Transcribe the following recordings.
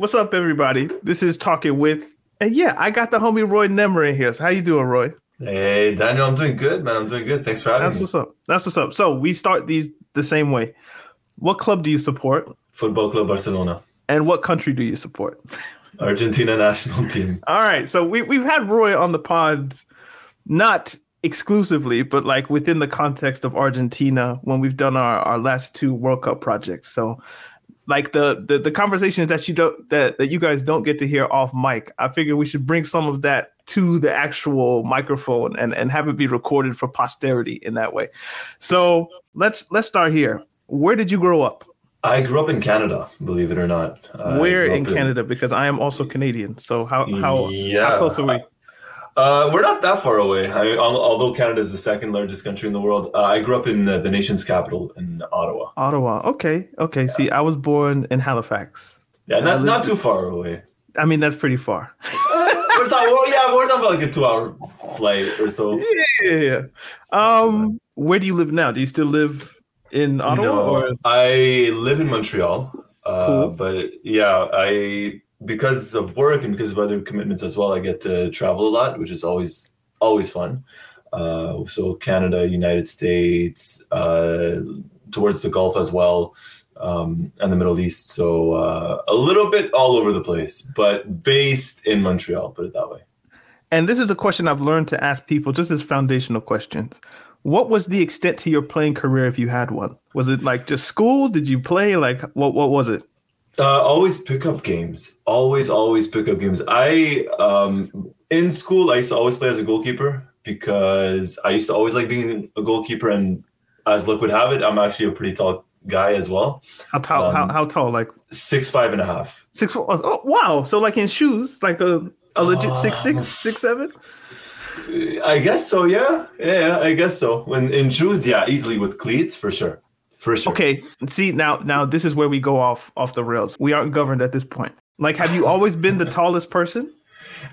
What's up, everybody? This is talking with, and yeah, I got the homie Roy Nemer in here. So how you doing, Roy? Hey, Daniel, I'm doing good, man. I'm doing good. Thanks for having That's me. That's what's up. That's what's up. So we start these the same way. What club do you support, Football Club Barcelona, and what country do you support? Argentina national team. All right. So we we've had Roy on the pod, not exclusively, but like within the context of Argentina when we've done our, our last two World Cup projects. So like the, the the conversations that you don't that, that you guys don't get to hear off mic. I figure we should bring some of that to the actual microphone and, and have it be recorded for posterity in that way. So let's let's start here. Where did you grow up? I grew up in Canada, believe it or not. Where in Canada? Because I am also Canadian. So how how, Yeah. how close are we? Uh, we're not that far away. I, although Canada is the second largest country in the world, uh, I grew up in uh, the nation's capital in Ottawa. Ottawa. Okay. Okay. See, I was born in Halifax. Yeah, not, not too far away. I mean, that's pretty far. we're talking, well, yeah, we're talking about like a two-hour flight or so. yeah, yeah, yeah. Um, where do you live now? Do you still live in Ottawa? No, Or? I live in Montreal. Uh, Cool. But yeah, I because of work and because of other commitments as well, I get to travel a lot, which is always always fun. Uh, so Canada, United States, uh, towards the Gulf as well, um, and the Middle East. So uh, a little bit all over the place, but based in Montreal. Put it that way. And this is a question I've learned to ask people, just as foundational questions. What was the extent to your playing career if you had one? Was it like just school? Did you play? Like what? What was it? Uh, always pick up games. Always, always pick up games. I um in school I used to always play as a goalkeeper because I used to always like being a goalkeeper. And as luck would have it, I'm actually a pretty tall guy as well. How tall? how, Um, how tall? Like Six five and a half. six foot? Oh wow! So like in shoes, like a a legit six six six seven. I guess so. Yeah, yeah. I guess so. When in shoes, yeah, easily with cleats for sure, for sure. Okay. See now now this is where we go off off the rails. We aren't governed at this point. Like, have you always been the tallest person?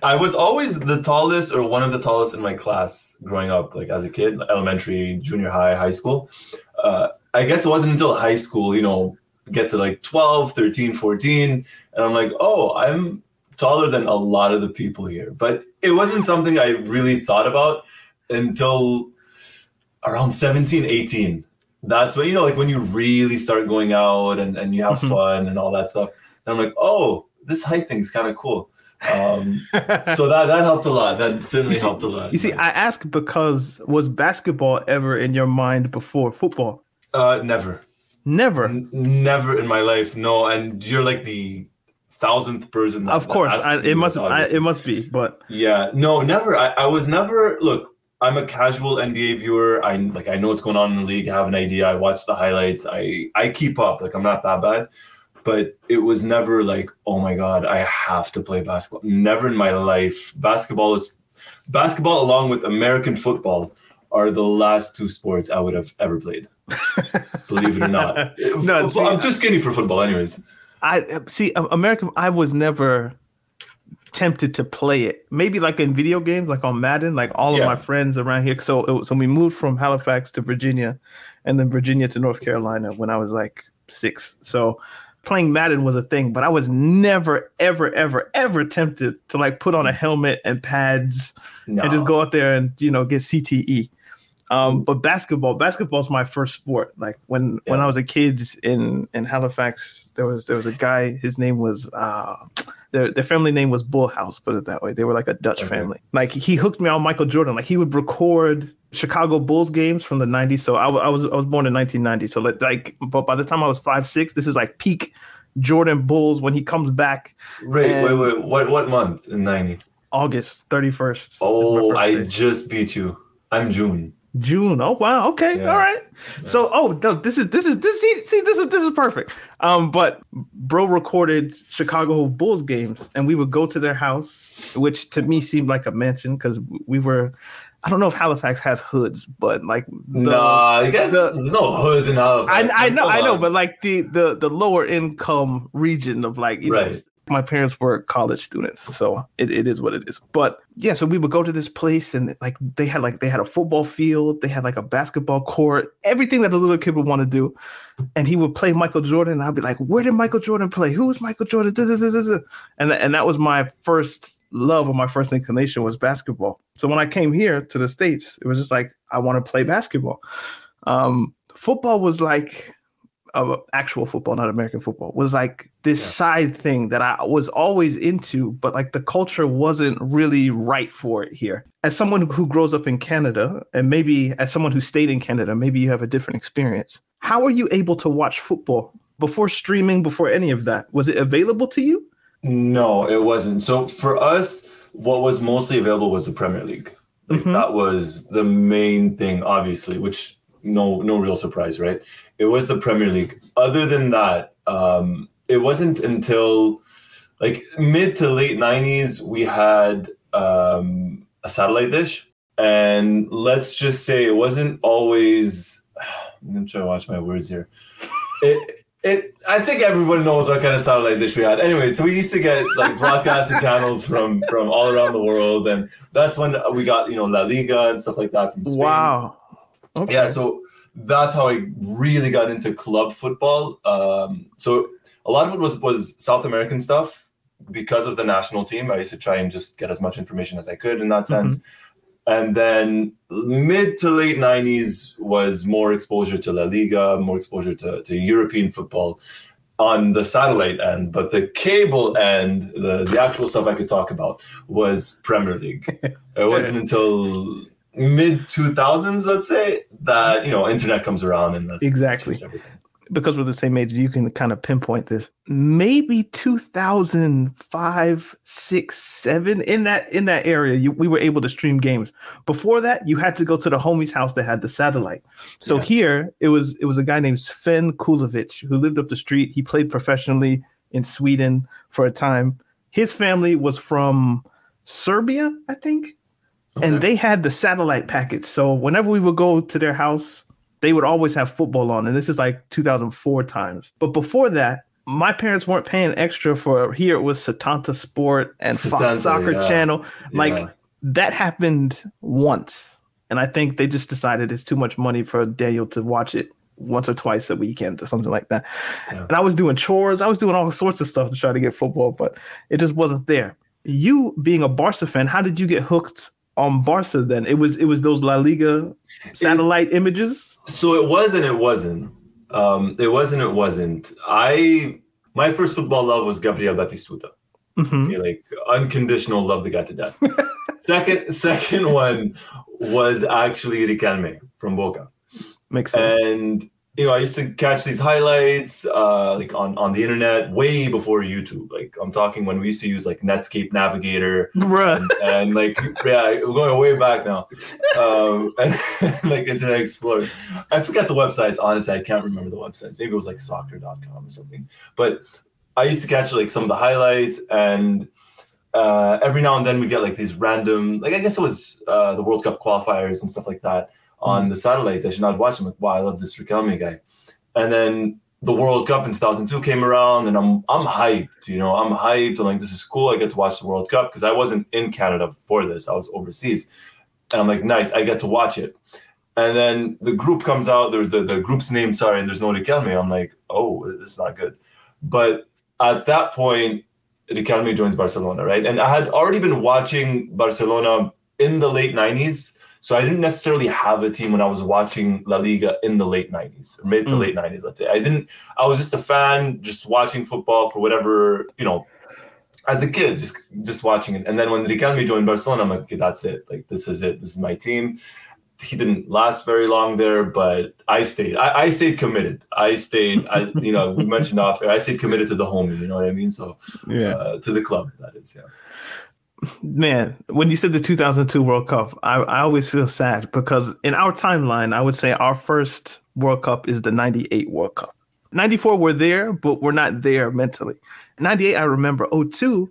I was always the tallest or one of the tallest in my class growing up, like as a kid, elementary, junior high, high school. Uh, I guess it wasn't until high school, you know, get to like 12, 13, 14, and I'm like, oh, I'm taller than a lot of the people here. But it wasn't something I really thought about until around 17, 18. That's when, you know, like when you really start going out and, and you have Mhm. fun and all that stuff. And I'm like, oh, this height thing's kind of cool. Um, so that that helped a lot. That certainly see- helped a lot. You see, I ask because was basketball ever in your mind before football? uh, never, Never. N- never in my life. No, and you're like the thousandth person. That, Of course, that I, it must. I, it must be. But Yeah, no, never. I, I was never. Look, I'm a casual NBA viewer. I like. I know what's going on in the league. I have an idea. I watch the highlights. I I keep up. Like I'm not that bad, but it was never like, oh my god, I have to play basketball. Never in my life. Basketball is basketball, along with American football, are the last two sports I would have ever played. Believe it or not. No, see, I'm too skinny for football, anyways. I see American. I was never tempted to play it. Maybe like in video games, like on Madden. Like all of my friends around here. So it was- so we moved from Halifax to Virginia, and then Virginia to North Carolina when I was like six. So playing Madden was a thing, but I was never, ever, ever, ever tempted to like put on a helmet and pads No. and just go out there and you know get CTE. Um, but basketball, basketball is my first sport. Like when when I was a kid in in Halifax, there was there was a guy. His name was uh, their their family name was Bullhouse. Put it that way. They were like a Dutch Okay. family. Like he hooked me on Michael Jordan. Like he would record Chicago Bulls games from the '90s. So I, I was I was born in 1990. So like, but by the time I was five six, this is like peak Jordan Bulls when he comes back Wait, wait, wait. What what month in ninety? August 31st. Oh, I just beat you. I'm June. June. Oh wow. Okay. Yeah. All right. So oh no, this is this is this see, see this is this is perfect. Um, but bro recorded Chicago Bulls games, and we would go to their house, which to me seemed like a mansion because we were. I don't know if Halifax has hoods, but like the, nah, you guys, the- there's no hoods in Halifax. I, I know, Come I know, on. but like the the the lower income region of like you know, Right. My parents were college students, so it, it is what it is. But yeah, so we would go to this place and like they had like they had a football field, they had like a basketball court, everything that a little kid would want to do. And he would play Michael Jordan, and I'd be like, "Where did Michael Jordan play? Who was Michael Jordan?" This, this, this. And and that was my first love or my first inclination was basketball. So when I came here to the states, it was just like I want to play basketball. Um, football was like uh, actual football, not American football, was like this Yeah. side thing that I was always into, but like the culture wasn't really right for it here. As someone who grows up in Canada, and maybe as someone who stayed in Canada, maybe you have a different experience. How are you able to watch football before streaming, before any of that? Was it available to you? No, it wasn't. So for us, what was mostly available was the Premier League. Like Mhm. that was the main thing, obviously, which no no real surprise, right? It was the Premier League. Other than that, um, it wasn't until like mid to late nineties we had um, a satellite dish, and let's just say it wasn't always. I'm trying to watch my words here. It it I think everyone knows what kind of satellite dish we had. Anyway, so we used to get like broadcasting channels from from all around the world, and that's when we got you know La Liga and stuff like that from Spain. Wow. Okay. Yeah, so that's how I really got into club football. Um, so a lot of it was was South American stuff because of the national team. I used to try and just get as much information as I could in that sense. And then mid to late nineties was more exposure to La Liga, more exposure to, to European football on the satellite end. But the cable end, the, the actual stuff I could talk about was Premier League. It wasn't until mid 2000s, let's say, that, you know, internet comes around and that's Exactly. because we're the same age, you can kind of pinpoint this. Maybe 2005, six, seven in that in that area, you, we were able to stream games. Before that, you had to go to the homie's house that had the satellite. So Yeah. here, it was it was a guy named Sven Kulovic who lived up the street. He played professionally in Sweden for a time. His family was from Serbia, I think and they had the satellite package. So whenever we would go to their house, they would always have football on. And this is like 2004 times. But before that, my parents weren't paying extra for here. It was Setanta Sport and Setanta, Fox Soccer yeah. Channel. Like Yeah. that happened once. And I think they just decided it's too much money for Daniel to watch it once or twice a weekend or something like that. Yeah. And I was doing chores. I was doing all sorts of stuff to try to get football, but it just wasn't there. You being a Barca fan, how did you get hooked on Barca then? It was it was those La Liga satellite images. So it was and it wasn't. Um, it wasn't. it wasn't. I my first football love was Gabriel Batistuta. Mhm. Okay, like unconditional love the guy to death. second second one was actually Riquelme from Boca. Makes sense. And you know, I used to catch these highlights uh like on, on the internet way before YouTube. Like I'm talking when we used to use like Netscape Navigator Bruh. and like yeah, we're going way back now. Um, and, like Internet Explorer. I forgot the websites. Honestly, I can't remember the websites. Maybe it was like soccer.com or something. But I used to catch like some of the highlights, and uh, every now and then we get like these random, like I guess it was uh, the World Cup qualifiers and stuff like that on mm-hmm. the satellite dish, and I'd watch them like, wow, I love this Riquelme guy. And then the World Cup in 2002 came around, and I'm I'm hyped. You know, I'm hyped. I'm like, this is cool. I get to watch the World Cup because I wasn't in Canada before this. I was overseas, and I'm like, nice. I get to watch it. And then the group comes out. There's the, the group's name, sorry, and there's no Riquelme. I'm like, oh, this is not good. But at that point, Riquelme joins Barcelona, right? And I had already been watching Barcelona in the late 90s. So I didn't necessarily have a team when I was watching La Liga in the late 90s, or mid to Mm. late 90s, let's say. I didn't, I was just a fan, just watching football for whatever, you know, as a kid, just just watching it. And then when Riquelme joined Barcelona, I'm like, okay, that's it. Like, this is it. This is my team. He didn't last very long there, but I stayed. I, I stayed committed. I stayed, I, you know, we mentioned off, I stayed committed to the homie, you know what I mean? So, Yeah. uh, to the club, that is, yeah. Man, when you said the 2002 World Cup, I, I always feel sad because in our timeline, I would say our first World Cup is the 98 World Cup. 94, we're there, but we're not there mentally. 98, I remember. 02,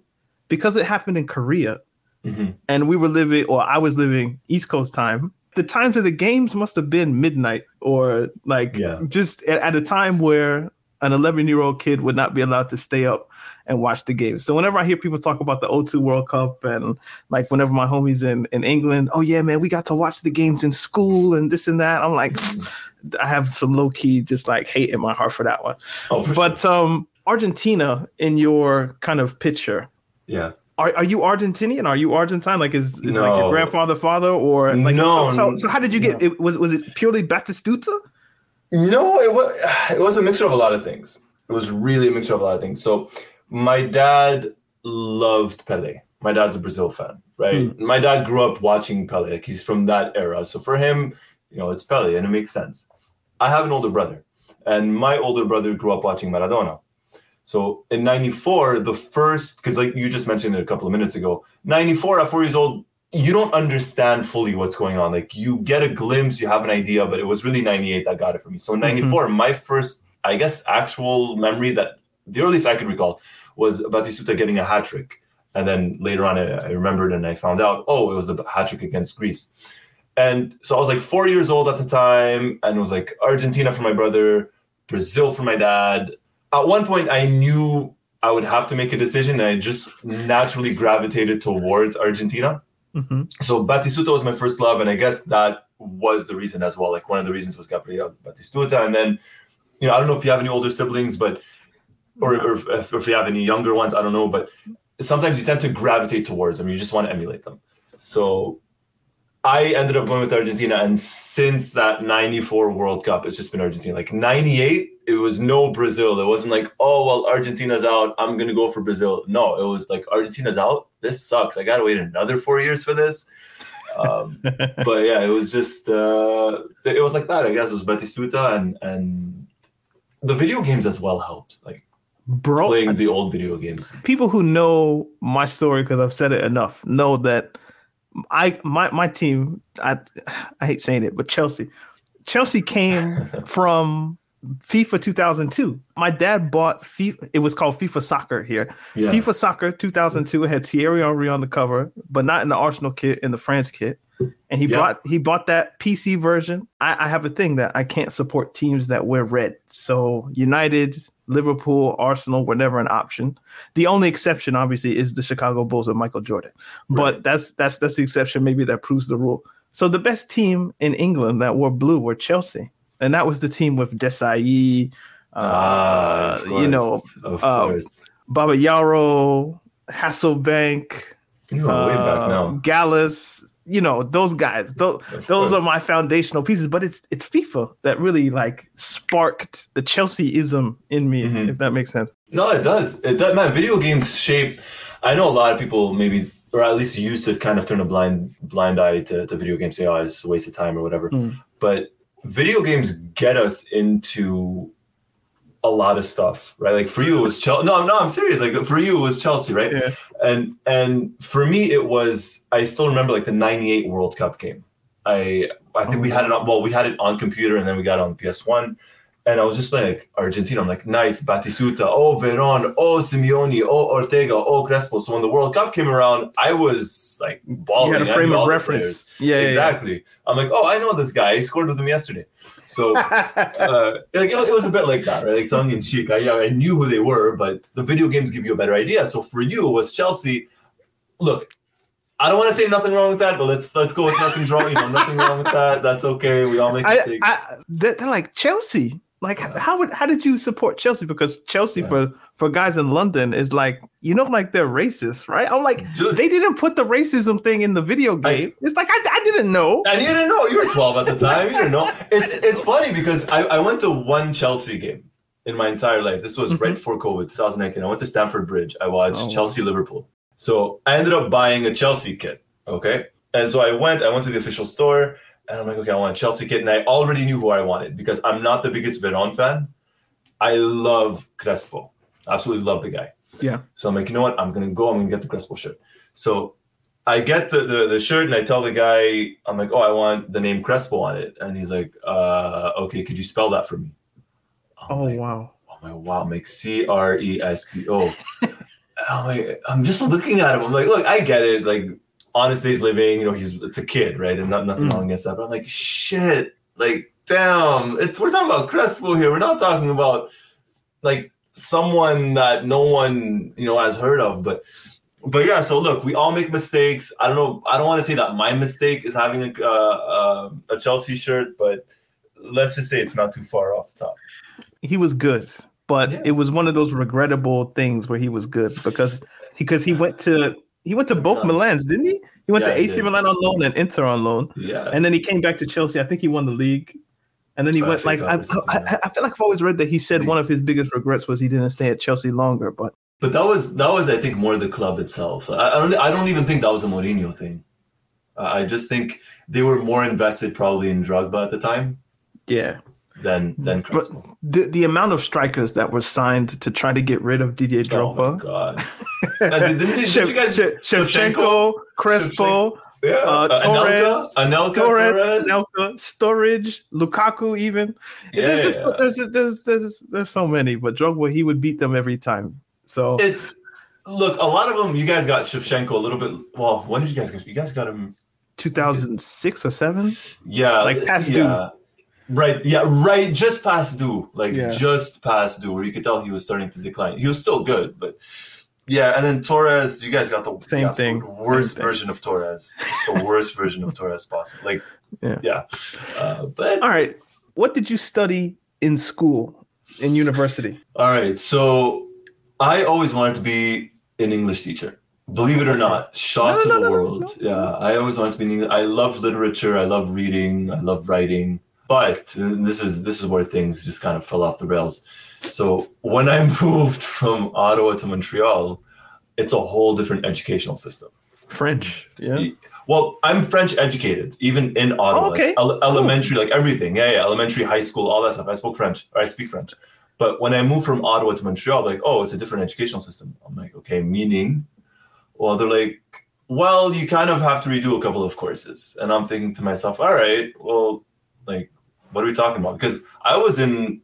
because it happened in Korea Mhm. and we were living, or I was living East Coast time, the times of the games must have been midnight or like Yeah. just at, at a time where an 11 year old kid would not be allowed to stay up and watch the games. So whenever I hear people talk about the 02 World Cup and like whenever my homies in, in England, oh yeah, man, we got to watch the games in school and this and that. I'm like, I have some low key just like hate in my heart for that one. Oh, But um Argentina in your kind of picture, yeah. are, are you Argentinian? Are you Argentine? Like is, is like your grandfather father or like No, so, so, so how did you get it was was it purely Batistuta? No, it was it was a mixture of a lot of things. It was really a mixture of a lot of things. So my dad loved Pele. My dad's a Brazil fan, right? Hmm. My dad grew up watching Pele. Like he's from that era. So for him, you know, it's Pele and it makes sense. I have an older brother, and my older brother grew up watching Maradona. So in 94, the first, because like you just mentioned it a couple of minutes ago, 94 at four years old, you don't understand fully what's going on. Like you get a glimpse, you have an idea, but it was really 98 that got it for me. So in mm-hmm. 94, my first, I guess, actual memory that the earliest I can recall was Batistuta getting a hat trick. And then later on, I, I remembered and I found out, oh, it was the hat trick against Greece. And so I was like four years old at the time, and it was like Argentina for my brother, Brazil for my dad. At one point, I knew I would have to make a decision, and I just naturally gravitated towards Argentina. Mm-hmm. So Batistuta was my first love, and I guess that was the reason as well. Like one of the reasons was Gabriel Batistuta, and then you know I don't know if you have any older siblings, but or, or if, if you have any younger ones, I don't know, but sometimes you tend to gravitate towards them. You just want to emulate them. So I ended up going with Argentina, and since that '94 World Cup, it's just been Argentina. Like '98, it was no Brazil. It wasn't like, oh well, Argentina's out. I'm gonna go for Brazil. No, it was like Argentina's out. This sucks. I gotta wait another four years for this. Um, but yeah, it was just uh, it was like that. I guess it was Batistuta and and the video games as well helped. Like Bro, playing the old video games. people who know my story because I've said it enough know that I my my team I I hate saying it, but Chelsea, Chelsea came from FIFA 2002. My dad bought FIFA. It was called FIFA Soccer here. Yeah. FIFA Soccer 2002 it had Thierry Henry on the cover, but not in the Arsenal kit, in the France kit. And he Yeah. bought he bought that PC version. I, I have a thing that I can't support teams that wear red. So United, Liverpool, Arsenal were never an option. The only exception, obviously, is the Chicago Bulls with Michael Jordan. But Right. that's that's that's the exception. Maybe that proves the rule. So the best team in England that wore blue were Chelsea, and that was the team with Desailly, uh, Ah, you know, uh. Baba Yarrow, Hasselbaink, You go way back uh, now. Gallas, you know, those guys. Those those are my foundational pieces. But it's it's FIFA that really like sparked the Chelsea-ism in me, Mhm. if that makes sense. No, it does. It does, man. Video games shape. I know a lot of people maybe, or at least used to kind of turn a blind blind eye to, to video games. Say, oh, it's a waste of time or whatever. Mm. But video games get us into a lot of stuff, right? Like for you, it was Chelsea. No, no, I'm serious. Like for you, it was Chelsea, right? Yeah. And and for me, it was. I still remember like the '98 World Cup game. I I think we oh. had it on. Well, we had it on computer, and then we got it on PS1. And I was just playing like Argentina. I'm like, nice, Batistuta, oh Veron, oh Simeone, oh Ortega, oh Crespo. So when the World Cup came around, I was like balling. you had a frame of the reference. players. Yeah, yeah, exactly. I'm like, oh, I know this guy. I scored with him yesterday. So uh, like it, it was a bit like that, right? Like tongue in cheek. I, yeah, I knew who they were, but the video games give you a better idea. So for you, it was Chelsea. Look, I don't want to say nothing wrong with that, but let's let's go with nothing's wrong. You know, nothing wrong with that. That's okay. We all make mistakes. I they're, they're like Chelsea. Like how would how did you support Chelsea? Because Chelsea for for guys in London is like you know like they're racist, right? I'm like Dude. they didn't put the racism thing in the video I- game. it's like I, I didn't know. And you didn't know. You were 12 at the time. You didn't know. It's it's funny because I, I went to one Chelsea game in my entire life. This was right Mhm. before COVID, 2019. I went to Stamford Bridge. I watched Oh, wow. Chelsea Liverpool. So I ended up buying a Chelsea kit. Okay. And so I went, I went to the official store and I'm like, okay, I want a Chelsea kit. And I already knew who I wanted because I'm not the biggest Veron fan. I love Crespo. Absolutely love the guy. Yeah. So I'm like, you know what? I'm gonna go. I'm gonna get the Crespo shirt. So I get the, the the shirt and I tell the guy, I'm like, oh, I want the name Crespo on it, and he's like, uh, okay, could you spell that for me? I'm Oh like, wow. oh my wow, I'm like C R E S P O. I'm like, I'm just looking at him. I'm like, look, I get it. Like, honest days living. You know, he's it's a kid, right? And not, nothing Mm. wrong against that. But I'm like, shit. Like, damn. It's we're talking about Crespo here. We're not talking about like someone that no one you know has heard of. But but yeah. So look, we all make mistakes. I don't know. I don't want to say that my mistake is having a uh, uh, a Chelsea shirt, but let's just say it's not too far off the top. He was good, but Yeah. it was one of those regrettable things where he was good because because he went to he went to both Yeah. Milans, didn't he? He went Yeah, to AC. Milan on loan and Inter on loan, Yeah. and then he came back to Chelsea. I think he won the league, and then he went FA like I, I. I feel like I've always read that he said League. one of his biggest regrets was he didn't stay at Chelsea longer. But But that was that was I think more the club itself. I, I don't I don't even think that was a Mourinho thing. Uh, I just think they were more invested probably in Drogba at the time yeah, than than but the the amount of strikers that were signed to try to get rid of Didier oh my Drogba. god! And did, didn't did Shev- you guys Shev- Shevchenko, Crespo, yeah, uh, uh, Torres, Anelka, Anelka Torres, Torres. Anelka, Sturridge, Lukaku, even. Yeah, there's just there's, there's there's there's so many, but Drogba he would beat them every time. So It's look a lot of them. You guys got Shevchenko a little bit. Well, when did you guys get? You guys got him 2006 or seven. Yeah, Like past yeah. Right, yeah, right, just past due, like Yeah. just past due, where you could tell he was starting to decline. He was still good, but yeah. And then Torres, you guys got the Same the thing, worst same thing. version of Torres. It's the worst version of Torres possible. Like, Yeah. yeah, Uh, but All right, what did you study in school, in university? all right. So I always wanted to be an English teacher. Believe it or not, shock No, to the no, no, world. no. Yeah, I always wanted to be. English. I love literature. I love reading. I love writing. But this is this is where things just kind of fell off the rails. So when I moved from Ottawa to Montreal, it's a whole different educational system. French. Yeah. Well, I'm French educated, even in Ottawa. Oh, okay. Like, ele- elementary, like everything. Yeah, yeah. Elementary, high school, all that stuff. I spoke French, or I speak French. But when I moved from Ottawa to Montreal, like, oh, it's a different educational system. I'm like, okay, meaning? Well, they're like, well, you kind of have to redo a couple of courses. And I'm thinking to myself, all right, well, like, what are we talking about? Because I was in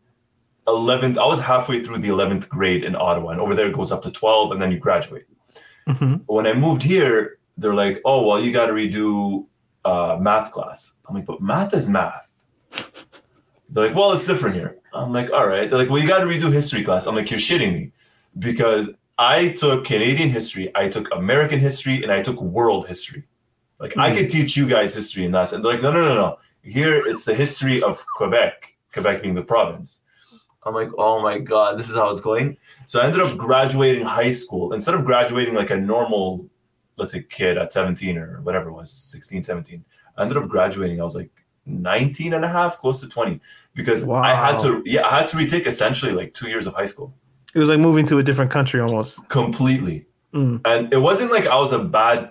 11th, I was halfway through the 11th grade in Ottawa, and over there it goes up to 12, and then you graduate Mhm. when I moved here, they're like, oh, well, you got to redo uh, math class. I'm like, but math is math. They're like, well, it's different here. I'm like, all right. They're like, well, you got to redo history class. I'm like, you're shitting me because I took Canadian history, I took American history, and I took world history. Like, I Mhm. could teach you guys history in that. And they're like, no, no, no, no. Here, it's the history of Quebec, Quebec being the province. I'm like, oh my God, this is how it's going. So I ended up graduating high school. Instead of graduating like a normal, let's say, kid at 17 or whatever it was, 16, 17, I ended up graduating. I was like 19 and a half, close to 20, because I had to, yeah, I had to retake essentially like two years of high school It was like moving to a different country almost. completely. Mm. And it wasn't like I was a bad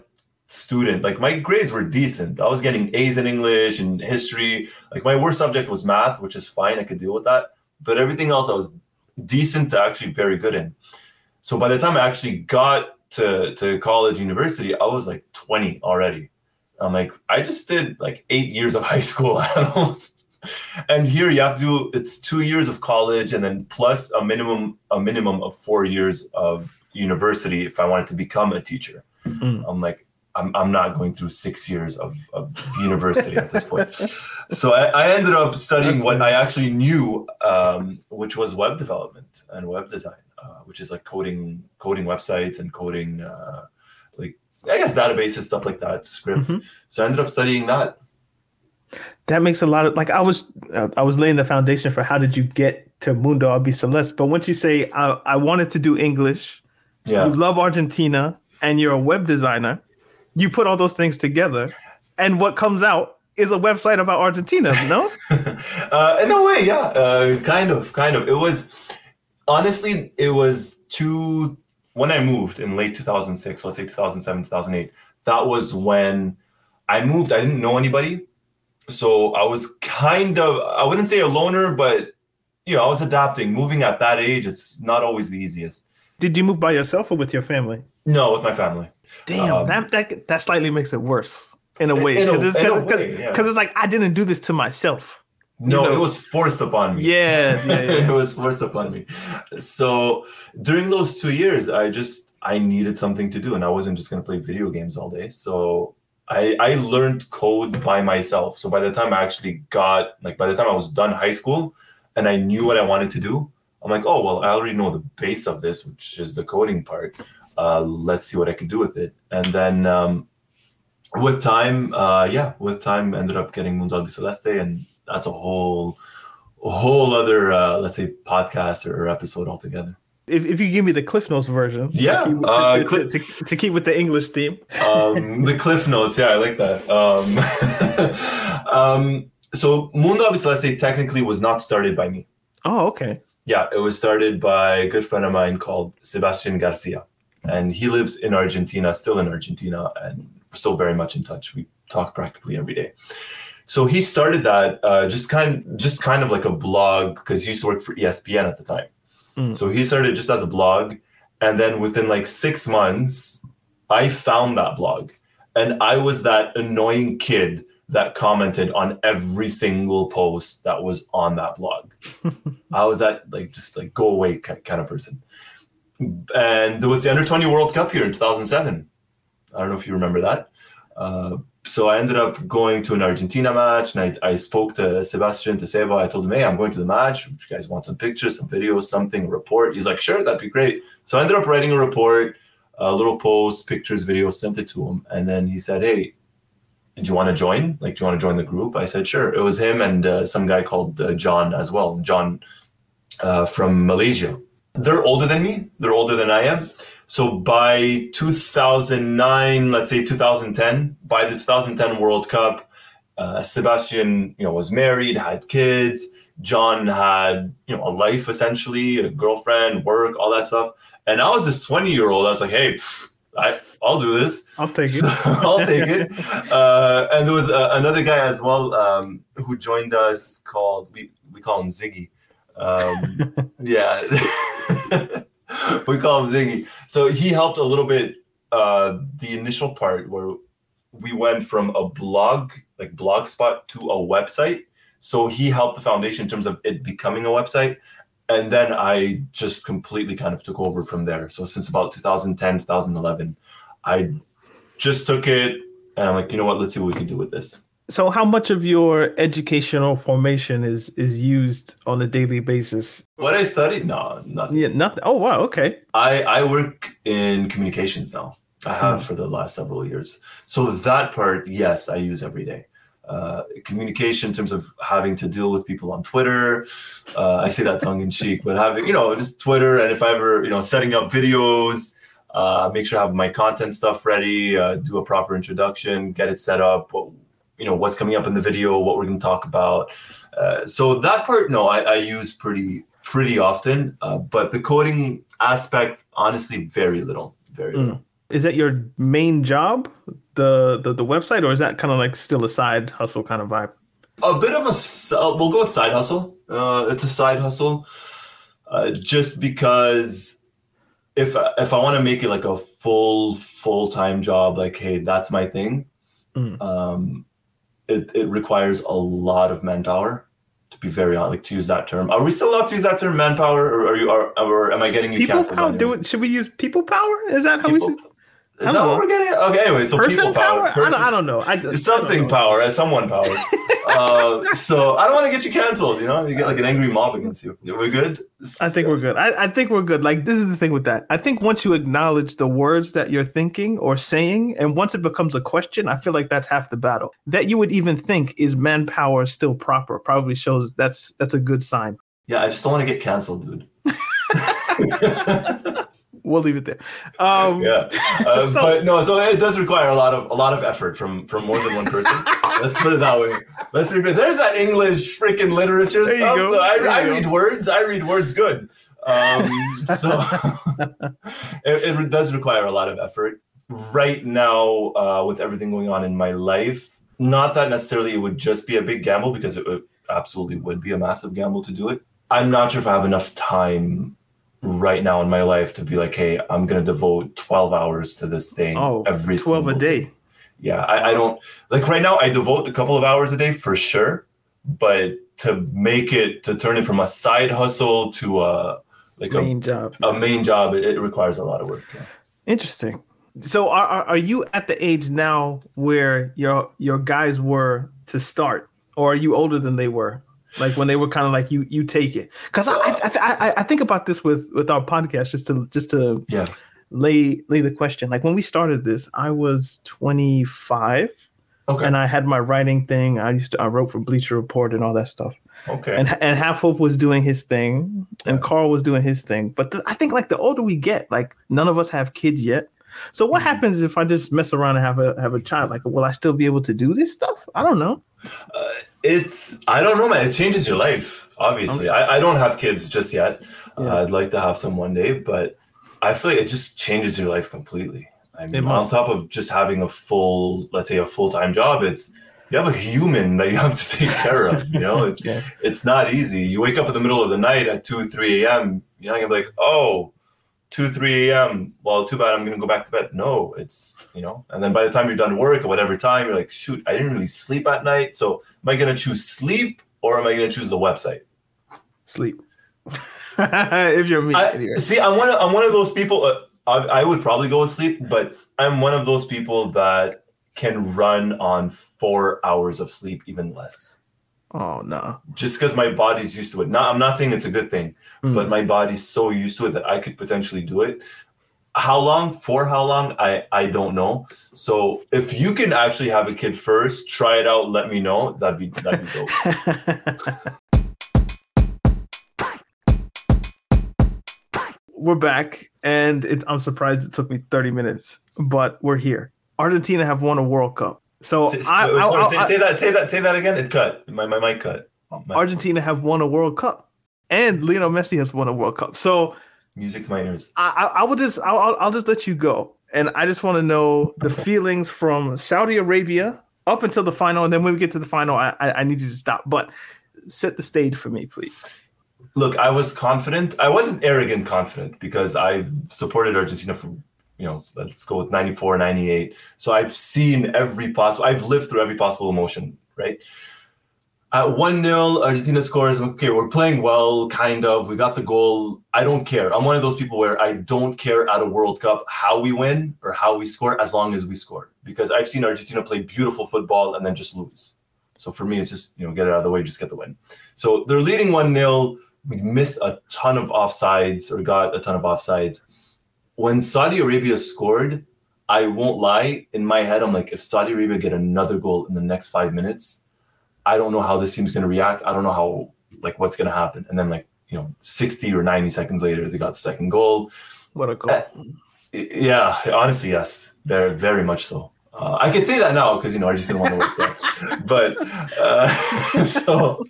student. Like my grades were decent. I was getting A's in English and history. Like my worst subject was math, which is fine. I could deal with that. But everything else I was decent to actually very good in. So by the time I actually got to, to college, university, I was like 20 already. I'm like, I just did like eight years of high school. And here you have to do it's two years of college and then plus a minimum a minimum of four years of university if I wanted to become a teacher. Mm. I'm like, I'm, I'm not going through six years of, of university at this point. So I, I ended up studying what I actually knew, um, which was web development and web design, uh, which is like coding coding websites and coding uh, like I guess databases stuff like that, scripts. Mhm. So I ended up studying that. That makes a lot of like I was uh, I was laying the foundation for how did you get to Mundo Albiceleste, but once you say I, I wanted to do English, Yeah. you love Argentina, and you're a web designer, you put all those things together, and what comes out is a website about Argentina. No, uh, in a way, yeah, uh, kind of, kind of. It was honestly, it was two when I moved in late 2006, let's say 2007, 2008. That was when I moved. I didn't know anybody, so I was kind of I wouldn't say a loner, but you know, I was adapting. Moving at that age, it's not always the easiest. did you move by yourself or with your family? No, with my family. Damn, Um, that that that slightly makes it worse in a way because it's, in a 'cause it's- way, yeah. it's like I didn't do this to myself. No, know- it was forced upon me. Yeah, yeah, yeah. it was forced upon me. So during those two years, I just I needed something to do, and I wasn't just gonna play video games all day. So I I learned code by myself. So by the time I actually got like by the time I was done high school, and I knew what I wanted to do, I'm like, oh well, I already know the base of this, which is the coding part. Uh, let's see what I can do with it, and then. Um, with time, uh, yeah, with time, ended up getting Mundo Celeste, and that's a whole, a whole other, uh, let's say, podcast or episode altogether. If, if you give me the Cliff Notes version, to Yeah, keep- to, uh, to- to, to, keep with the English theme. Um, the cliff notes, yeah, I like that. Um, um, so Mundo Albiceleste technically was not started by me. Oh, okay. Yeah, it was started by a good friend of mine called Sebastian Garcia, and he lives in Argentina, still in Argentina, and we're still very much in touch. We talk practically every day. So he started that uh, just kind, just kind of like a blog because he used to work for ESPN at the time. Mm. So he started just as a blog, and then within like six months, I found that blog, and I was that annoying kid that commented on every single post that was on that blog. I was that like just like go away ki- kind of person. And there was the under 20 World Cup here in 2007. I don't know if you remember that. Uh, so I ended up going to an Argentina match and I, I spoke to Sebastian to Seba. I told him, hey, I'm going to the match. Would you guys want some pictures, some videos, something, a report? He's like, sure, that'd be great. So I ended up writing a report, a little post, pictures, videos, sent it to him. And then he said, hey, do you want to join? Like, do you want to join the group? I said, sure. It was him and uh, some guy called uh, John as well. John uh, from Malaysia. They're older than me. They're older than I am. So by 2009, let's say 2010, by the 2010 World Cup, uh, Sebastian, you know, was married, had kids. John had, you know, a life essentially, a girlfriend, work, all that stuff. And I was this 20 year old. I was like, hey, pff, I, I'll do this. I'll take it. I'll take it. Uh, and there was uh, another guy as well um, who joined us called we we call him Ziggy. Um, yeah, we call him Ziggy. So he helped a little bit. Uh, the initial part where we went from a blog like blogspot to a website. So he helped the foundation in terms of it becoming a website. And then I just completely kind of took over from there. So since about 2010, 2011, I just took it and I'm like, you know what? Let's see what we can do with this. So, how much of your educational formation is is used on a daily basis? What I studied? No, nothing. Yeah, nothing. Oh, wow. Okay. I, I work in communications now. I have for the last several years. So that part, yes, I use every day. Uh, communication in terms of having to deal with people on Twitter. Uh, I say that tongue in cheek, but having, you know, just Twitter. And if I ever, you know, setting up videos, uh, make sure I have my content stuff ready, uh, do a proper introduction, get it set up, you know, what's coming up in the video, what we're going to talk about. Uh, so that part, no, I, I use pretty, pretty often. Uh, but the coding aspect, honestly, very little, very Mm. little. Is that your main job, the the, the website, or is that kind of like still a side hustle kind of vibe? A bit of a uh, we'll go with side hustle. Uh, it's a side hustle, uh, just because if if I want to make it like a full full time job, like hey, that's my thing. Mm. Um, it it requires a lot of manpower. To be very honest, like to use that term, are we still allowed to use that term, manpower, or are you, are, or am I getting you People canceled? power. Do it. Should we use people power? Is that how we? People- Should, Is I that don't what know. we're getting? Okay, anyway, so person people power? power, I, don't, I don't know. I just, something I know. power, someone power. uh, so I don't want to get you canceled. You know, you get like an angry mob against you. We're good. I think we're good. I, I think we're good. Like this is the thing with that. I think once you acknowledge the words that you're thinking or saying, and once it becomes a question, I feel like that's half the battle. That you would even think is manpower still proper probably shows that's that's a good sign. Yeah, I just don't want to get canceled, dude. We'll leave it there. Um, yeah, uh, So- but no. So it does require a lot of a lot of effort from from more than one person. Let's put it that way. Let's repeat. There's that English freaking literature There you stuff. go. I, I read words. I read words good. Um, so it, it does require a lot of effort. Right now, uh, with everything going on in my life, not that necessarily it would just be a big gamble because it would, absolutely would be a massive gamble to do it. I'm not sure if I have enough time right now in my life to be like, hey, I'm gonna devote 12 hours to this thing Oh, every 12 a single day. Yeah, I, I don't like right now. I devote a couple of hours a day for sure, but to make it to turn it from a side hustle to a like a, Main job. a main job, it, it requires a lot of work. yeah. Interesting. So are, are are you at the age now where your your guys were to start, or are you older than they were? Like when they were kind of like you you take it because I I, I I I think about this with with our podcast just to just to Yeah. lay lay the question like when we started this I was 25 Okay. and I had my writing thing I used to I wrote for Bleacher Report and all that stuff okay. and and Half Hope was doing his thing, and Carl was doing his thing. But the, I think like the older we get, like none of us have kids yet. So what Mhm. happens if I just mess around and have a have a child? Like, will I still be able to do this stuff? I don't know. Uh, it's I don't know, man. It changes your life. Obviously, I, I don't have kids just yet. Uh, I'd like to have some one day, but I feel like it just changes your life completely. I mean, on top of just having a full, let's say, a full time job, it's you have a human that you have to take care of. You know, it's Yeah. it's not easy. You wake up in the middle of the night at two, three a.m. You're not gonna be like, oh, 2, 3 a.m. Well, too bad. I'm gonna go back to bed. No, it's you know. And then by the time you're done work or whatever time, you're like, shoot, I didn't really sleep at night. So am I gonna choose sleep or am I gonna choose the website? Sleep. if you're me, I, anyway. see, I'm one. Of, I'm one of those people. Uh, I, I would probably go with sleep, but I'm one of those people that can run on four hours of sleep, even less. Oh no. Just because my body's used to it. Not, I'm not saying it's a good thing, Mm. but my body's so used to it that I could potentially do it. How long? For how long? I I don't know. So if you can actually have a kid first, try it out. Let me know. That'd be that'd be dope. we're back, and it, I'm surprised it took me 30 minutes, but we're here. Argentina have won a World Cup. So Say- I, I- sorry, I- say, I- say that. Say that. Say that again. It cut. My my mic cut. My- Argentina have won a World Cup, and Lionel Messi has won a World Cup. So music to my ears. I, I, will just, I'll, I'll, just let you go, and I just want to know the feelings from Saudi Arabia up until the final, and then when we get to the final, I, I, I need you to stop. But set the stage for me, please. Look, I was confident. I wasn't arrogant confident because I've supported Argentina for, you know, let's go with 94, 98. So I've seen every possible, I've lived through every possible emotion, right? At 1 0, Argentina scores. Okay, we're playing well, kind of. We got the goal. I don't care. I'm one of those people where I don't care at a World Cup how we win or how we score as long as we score. Because I've seen Argentina play beautiful football and then just lose. So for me, it's just, you know, get it out of the way, just get the win. So they're leading 1 0 we missed a ton of offsides or got a ton of offsides. When Saudi Arabia scored, I won't lie, in my head, I'm like, if Saudi Arabia get another goal in the next five minutes, I don't know how this team's gonna react. I don't know how like what's gonna happen. And then like, you know, 60 or 90 seconds later, they got the second goal. What a goal! Uh, Yeah, honestly, yes, very, very much so. Uh, I can say that now because you know I just didn't want to work there, but uh, so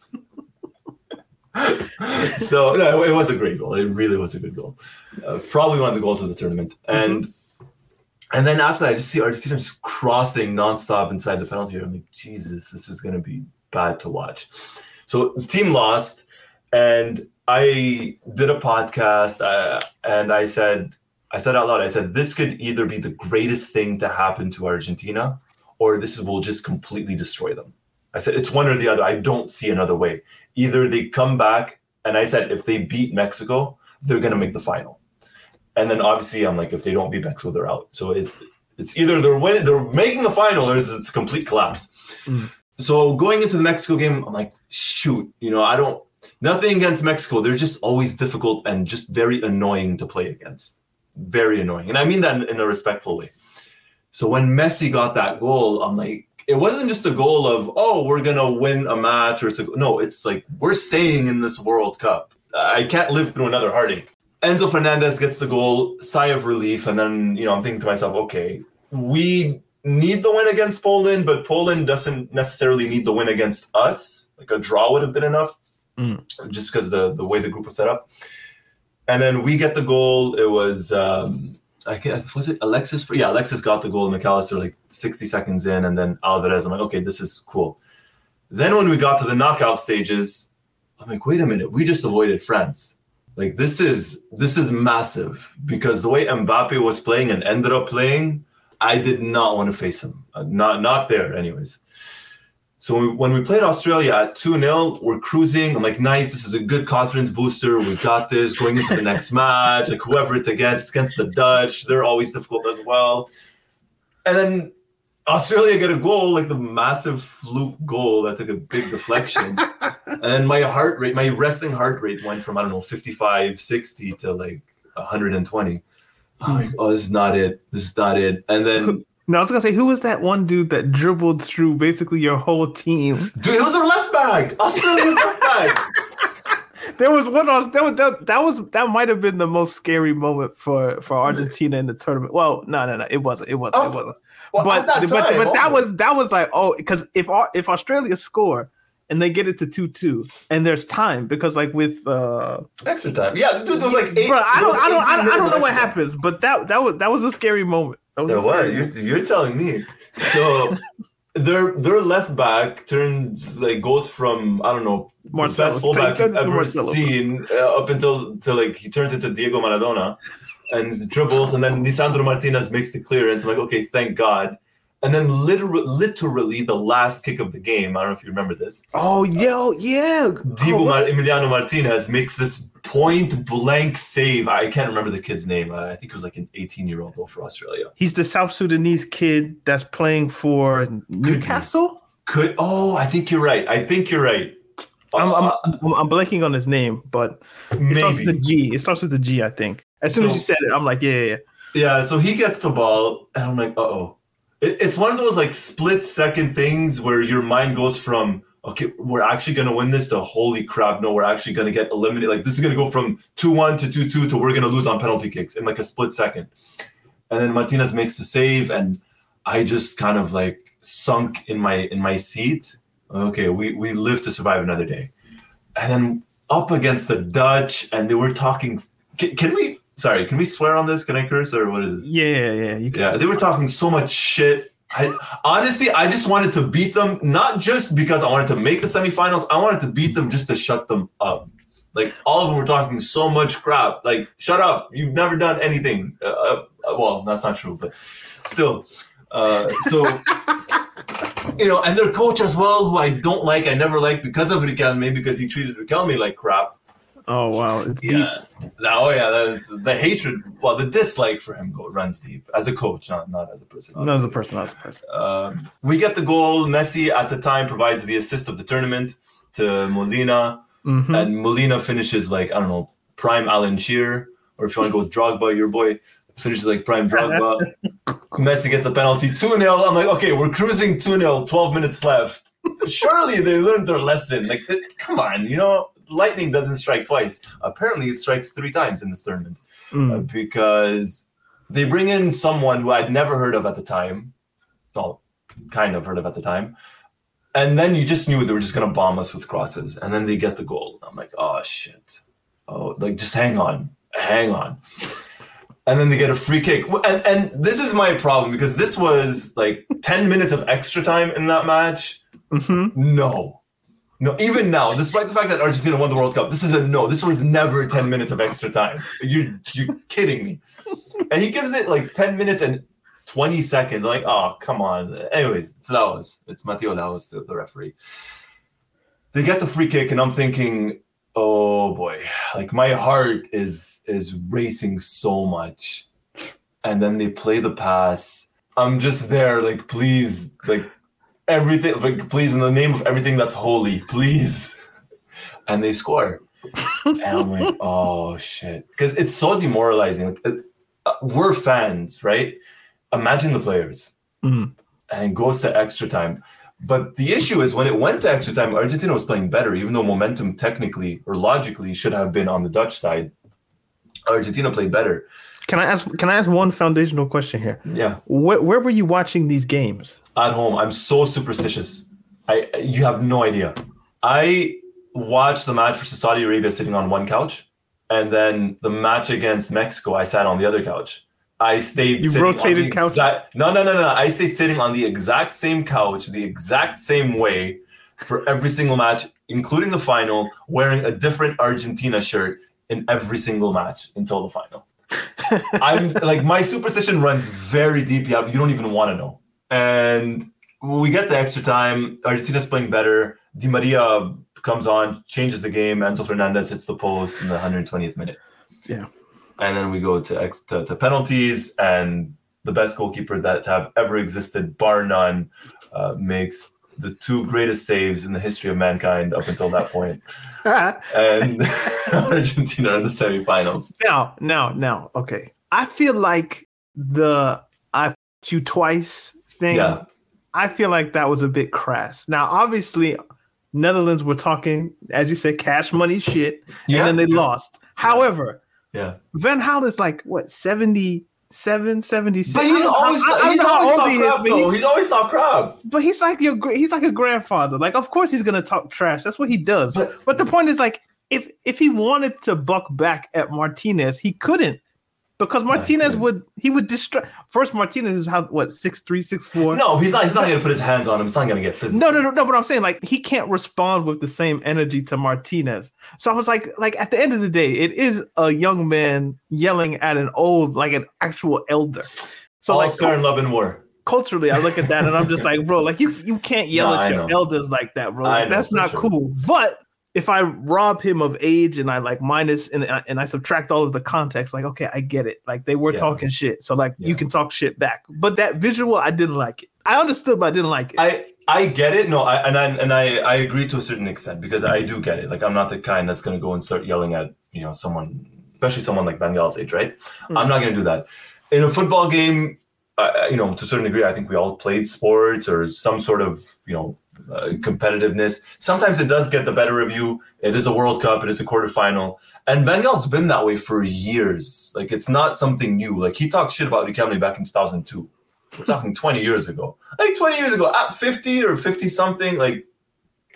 so no, it was a great goal. It really was a good goal. Uh, probably one of the goals of the tournament, and and then after that, I just see Argentina just crossing nonstop inside the penalty area. I'm like, Jesus, this is going to be bad to watch. So team lost, and I did a podcast, uh, and I said, I said out loud, I said, this could either be the greatest thing to happen to Argentina, or this will just completely destroy them. I said, it's one or the other. I don't see another way. Either they come back, and I said, if they beat Mexico, they're going to make the final. And then obviously, I'm like, if they don't beat Mexico, they're out. So it, It's either they're winning, they're making the final, or it's, it's a complete collapse. Mm. So going into the Mexico game, I'm like, shoot, you know, I don't nothing against Mexico. They're just always difficult and just very annoying to play against. Very annoying, and I mean that in, in a respectful way. So when Messi got that goal, I'm like, it wasn't just a goal of oh we're gonna win a match or it's a, no it's like we're staying in this world cup. I can't live through another heartache. Enzo fernandez gets the goal sigh of relief and then you know i'm thinking to myself okay we need the win against poland but poland doesn't necessarily need the win against us. Like a draw would have been enough Mm. just because the the way the group was set up. And then we get the goal. It was um I can't, was it Alexis? Yeah, Alexis got the goal. Mac Allister like 60 seconds in, and then Alvarez. I'm like, okay, this is cool. Then when we got to the knockout stages, I'm like, wait a minute, we just avoided France. Like this is this is massive because the way Mbappe was playing and ended up playing, I did not want to face him. Uh, not not there, anyways. So when we, when we played Australia at 2 0, we're cruising. I'm like, nice, this is a good confidence booster. We got this going into the next match. Like, whoever it's against, it's against the Dutch. They're always difficult as well. And then Australia get a goal, like the massive fluke goal that took a big deflection. and my heart rate, my resting heart rate went from, I don't know, 55, 60 to like 120. I'm like, oh, this is not it. This is not it. And then No, I was gonna say, who was that one dude that dribbled through basically your whole team? Dude, it was a left back. Australia's left back. There was one. That was that, that was that might have been the most scary moment for for Argentina in the tournament. Well, no, no, no, it wasn't. It wasn't. Oh, it wasn't. Well, but that but, time, but that oh. was that was like oh because if if Australia score and they get it to two two and there's time because like with uh extra time. Yeah, dude, there was like eight. bro, I don't I don't I don't, I don't know what happens but that that was that was a scary moment. That was There was. You're, you're telling me. So their their left back turns like goes from I don't know Marcelo. best fullback I've ever Marcelo. seen uh, up until to like he turns into Diego Maradona and dribbles and then Lisandro Martinez makes the clearance. I'm like, okay, thank God. And then literally, literally the last kick of the game. I don't know if you remember this. Oh yo yeah. Diego Oh, Mar- Emiliano Martinez makes this point blank save. I can't remember the kid's name. Uh, I think it was like an 18 year old goal for Australia. He's the South Sudanese kid that's playing for Newcastle. Could oh, I think you're right. I think you're right. I'm, Uh, I'm, I'm I'm blanking on his name, but it starts with a maybe. G. It starts with a G, I think. As soon as you said it, I'm like, yeah, yeah, yeah. Yeah, so he gets the ball, and I'm like, uh oh. It, it's one of those like split second things where your mind goes from, okay, we're actually going to win this to holy crap, no, we're actually going to get eliminated. Like, this is going to go from 2 1 to 2 2 to we're going to lose on penalty kicks in like a split second. And then Martinez makes the save, and I just kind of like sunk in my in my seat. Okay, we, we live to survive another day. And then up against the Dutch, and they were talking. Can, can we? Sorry, can we swear on this? Can I curse or what is it? Yeah, yeah, yeah. You can. Yeah, they were talking so much shit. I, honestly, I just wanted to beat them, not just because I wanted to make the semifinals. I wanted to beat them just to shut them up. Like all of them were talking so much crap. Like, shut up! You've never done anything. Uh, uh, well, that's not true, but still. Uh, so, you know, and their coach as well, who I don't like, I never liked because of Riquelme, because he treated Riquelme like crap. Oh wow, it's deep. Yeah. No, yeah, that's the hatred. Well, the dislike for him go, runs deep as a coach, not not as a person. Not as a person, not as a person. Um, we get the goal. Messi at the time provides the assist of the tournament to Molina, Mhm. and Molina finishes like I don't know prime Alan Shearer, or if you want to go with Drogba, your boy finishes like prime Drogba. Messi gets a penalty, two 0 I'm like, okay, we're cruising two 0 12 minutes left. Surely they learned their lesson. Like, come on, you know, lightning doesn't strike twice. Apparently, it strikes three times in this tournament Mm. uh, because they bring in someone who I'd never heard of at the time. Well, kind of heard of at the time. And then you just knew they were just going to bomb us with crosses. And then they get the goal. I'm like, oh, shit. Oh, like, just hang on. Hang on. And then they get a free kick. And, and this is my problem because this was like 10 minutes of extra time in that match. Mhm. No. No, even now, despite the fact that Argentina won the World Cup, this is a no. This was never 10 minutes of extra time. You're, you're kidding me. And he gives it like 10 minutes and 20 seconds. Like, oh, come on. Anyways, it's Lahoz. It's Mateu Lahoz, the, the referee. They get the free kick, and I'm thinking, oh boy, like my heart is is racing so much. And then they play the pass. I'm just there, like, please, like, everything, like, please, in the name of everything that's holy, please. And they score. and I'm like, oh shit. Because it's so demoralizing. Like, uh, we're fans, right? Imagine the players. Mhm. And it goes to extra time. But the issue is when it went to extra time, Argentina was playing better, even though momentum technically or logically should have been on the Dutch side. Argentina played better. Can I ask? Can I ask one foundational question here? Yeah. Where, where were you watching these games? at home. I'm so superstitious. I you have no idea. I watched the match versus Saudi Arabia sitting on one couch, and then the match against Mexico, I sat on the other couch. I stayed. You rotated the couches? no, no, no, no. I stayed sitting on the exact same couch, the exact same way, for every single match, including the final, wearing a different Argentina shirt in every single match until the final. I'm like my superstition runs very deep. You you don't even want to know. And we get to extra time. Argentina's playing better. Di Maria comes on, changes the game. Enzo Fernandez hits the post in the 120th minute. Yeah. And then we go to, ex- to, to penalties, and the best goalkeeper that have ever existed, bar none, uh, makes the two greatest saves in the history of mankind up until that point. and Argentina in the semifinals. Now, now, now, okay. I feel like the "I I f- you twice thing. Yeah. I feel like that was a bit crass. Now, obviously, Netherlands were talking, as you said, cash money shit, Yeah. and then they lost. However, Yeah. Van Gaal is like what 77, 76. But he's always, I- I he's always old top he is, crap, though. he's- He's always top crap. But he's like your he's like a grandfather. Like, of course he's gonna talk trash. That's what he does. But, But- the point is, like, if if he wanted to buck back at Martinez, he couldn't. Because Martinez would he would distract first Martinez is how what six three, six four? No, he's not. He's not going to put his hands on him. He's not going to get physical. No, no, no, no. But I'm saying like he can't respond with the same energy to Martinez. So I was like, like at the end of the day, it is a young man yelling at an old, like an actual elder. So All's like fair in love and war. culturally, I look at that and I'm just like, bro, like you you can't yell No, at I your know. elders like that, bro. Like, That's not sure. cool. But if I rob him of age and I like minus and I- and I subtract all of the context, like okay, I get it. Like they were Yeah. talking shit, so like you can talk shit back. But that visual, I didn't like it. I understood, but I didn't like it. I I get it. No, I and I and I, I agree to a certain extent because I do get it. Like I'm not the kind that's going to go and start yelling at you know someone, especially someone like Van Gaal's age, right? I'm not going to do that. In a football game, uh, you know, to a certain degree, I think we all played sports or some sort of you know uh, competitiveness. Sometimes it does get the better of you. It is a World Cup. It is a quarterfinal. And Van Gaal's been that way for years. Like it's not something new. Like he talked shit about Riquelme back in 2002. We're talking 20 years ago. Like 20 years ago, at 50 or 50 something, like,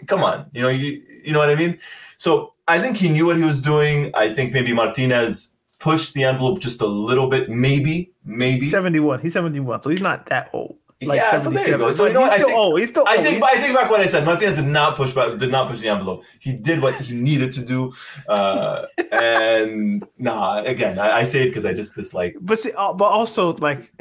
come on. You know, you you know what I mean? So I think he knew what he was doing. I think maybe Martinez pushed the envelope just a little bit, maybe, maybe. 71. He's 71, so he's not that old. Like Yeah, so there 77. go. So you know he's still think- old. He's still I think I think back what I said. Martinez did not push back, did not push the envelope. He did what he needed to do. Uh, and nah, again, I, I say it because I just dislike. but see, uh, but also like,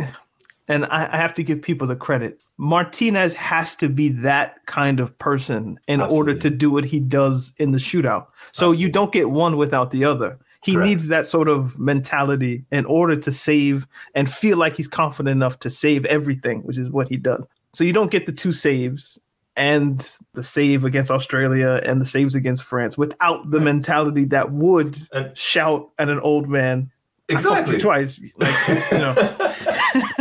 and I, I have to give people the credit. Martinez has to be that kind of person in order to do what he does in the shootout. So you don't get one without the other. He needs that sort of mentality in order to save and feel like he's confident enough to save everything, which is what he does. So you don't get the two saves and the save against Australia and the saves against France without the mentality that would And- shout at an old man Exactly. twice. Like, you know.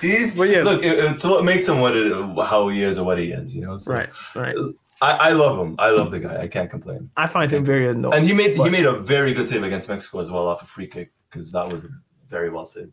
He's But yeah. look. It, it's what makes him what it, how he is or what he is. You know. So right, right. I, I love him. I love the guy. I can't complain. I find him very annoying. And he made he made a very good save against Mexico as well off a free kick because that was very well saved.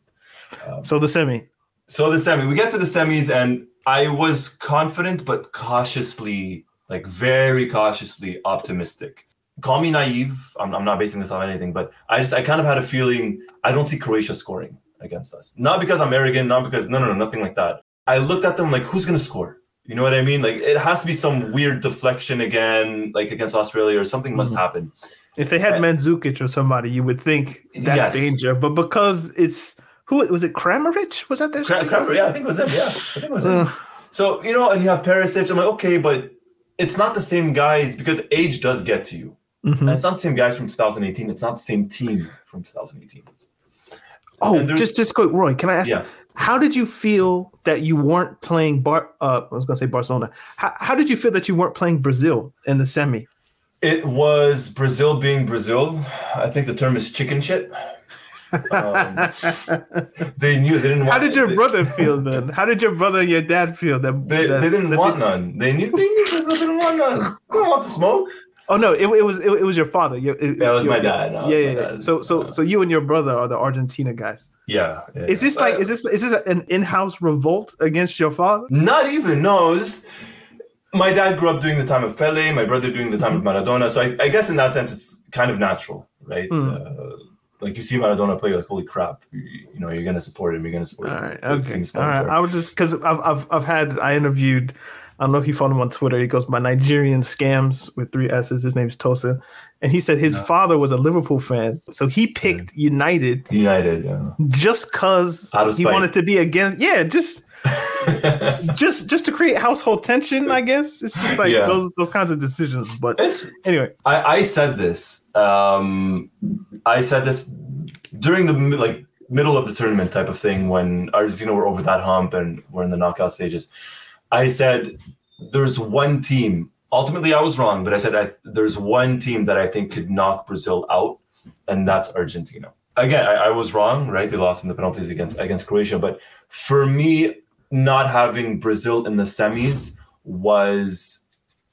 Um, so the semi. So the semi, we get to the semis, and I was confident but cautiously, like very cautiously optimistic. Call me naive. I'm, I'm not basing this on anything, but I just I kind of had a feeling I don't see Croatia scoring against us. Not because I'm arrogant, not because no no no nothing like that. I looked at them like who's gonna score? You know what I mean? Like it has to be some weird deflection again, like against Australia, or something must Mhm. happen. If they had Right. Mandzukic or somebody, you would think that's Yes. danger. But because it's who was it? Kramaric? Was that their Cra- striker? Yeah, I think it was him. Yeah, I think it was him. So you know, and you have Perisic. I'm like, okay, but it's not the same guys because age does get to you. Mhm. And it's not the same guys from 2018. It's not the same team from 2018. Oh, just just quick, Roy. Can I ask? Yeah. How did you feel that you weren't playing Bar? Uh, I was gonna say Barcelona. How, how did you feel that you weren't playing Brazil in the semi? It was Brazil being Brazil. I think the term is chicken shit. Um, they knew they didn't want. How did your they, brother feel then? How did your brother and your dad feel that They, that- they didn't that want none. They knew they knew Brazil didn't want none. They don't want to smoke. Oh no, it, it was it, it was your father. Your- it, Yeah, was your- my dad. No, yeah, yeah, yeah. dad. So so so you and your brother are the Argentina guys. Yeah. yeah. Is this like is this is this an in-house revolt against your father? Not even. No. Just, my dad grew up during the time of Pele. My brother during the time of Maradona. So I, I guess in that sense, it's kind of natural, right? Hmm. Uh, like you see Maradona play, like holy crap, you, you know, you're gonna support him. You're gonna support All him. right, okay, things all right. him. I was just because I've I've I've had I interviewed. I don't know if you follow him on Twitter. He goes by Nigerian Scams with three S's. His name's Tosa, and he said his father was a Liverpool fan, so he picked United United. Yeah. just cause he wanted to be against. Yeah, just just just to create household tension. I guess it's just like Yeah. those those kinds of decisions. But it's anyway, I, I said this. Um, I said this during the like middle of the tournament type of thing when Argentina were over that hump and we're in the knockout stages. I said there's one team. Ultimately, I was wrong, but I said I, there's one team that I think could knock Brazil out, and that's Argentina. Again, I, I was wrong, right? They lost in the penalties against against Croatia, but for me, not having Brazil in the semis was,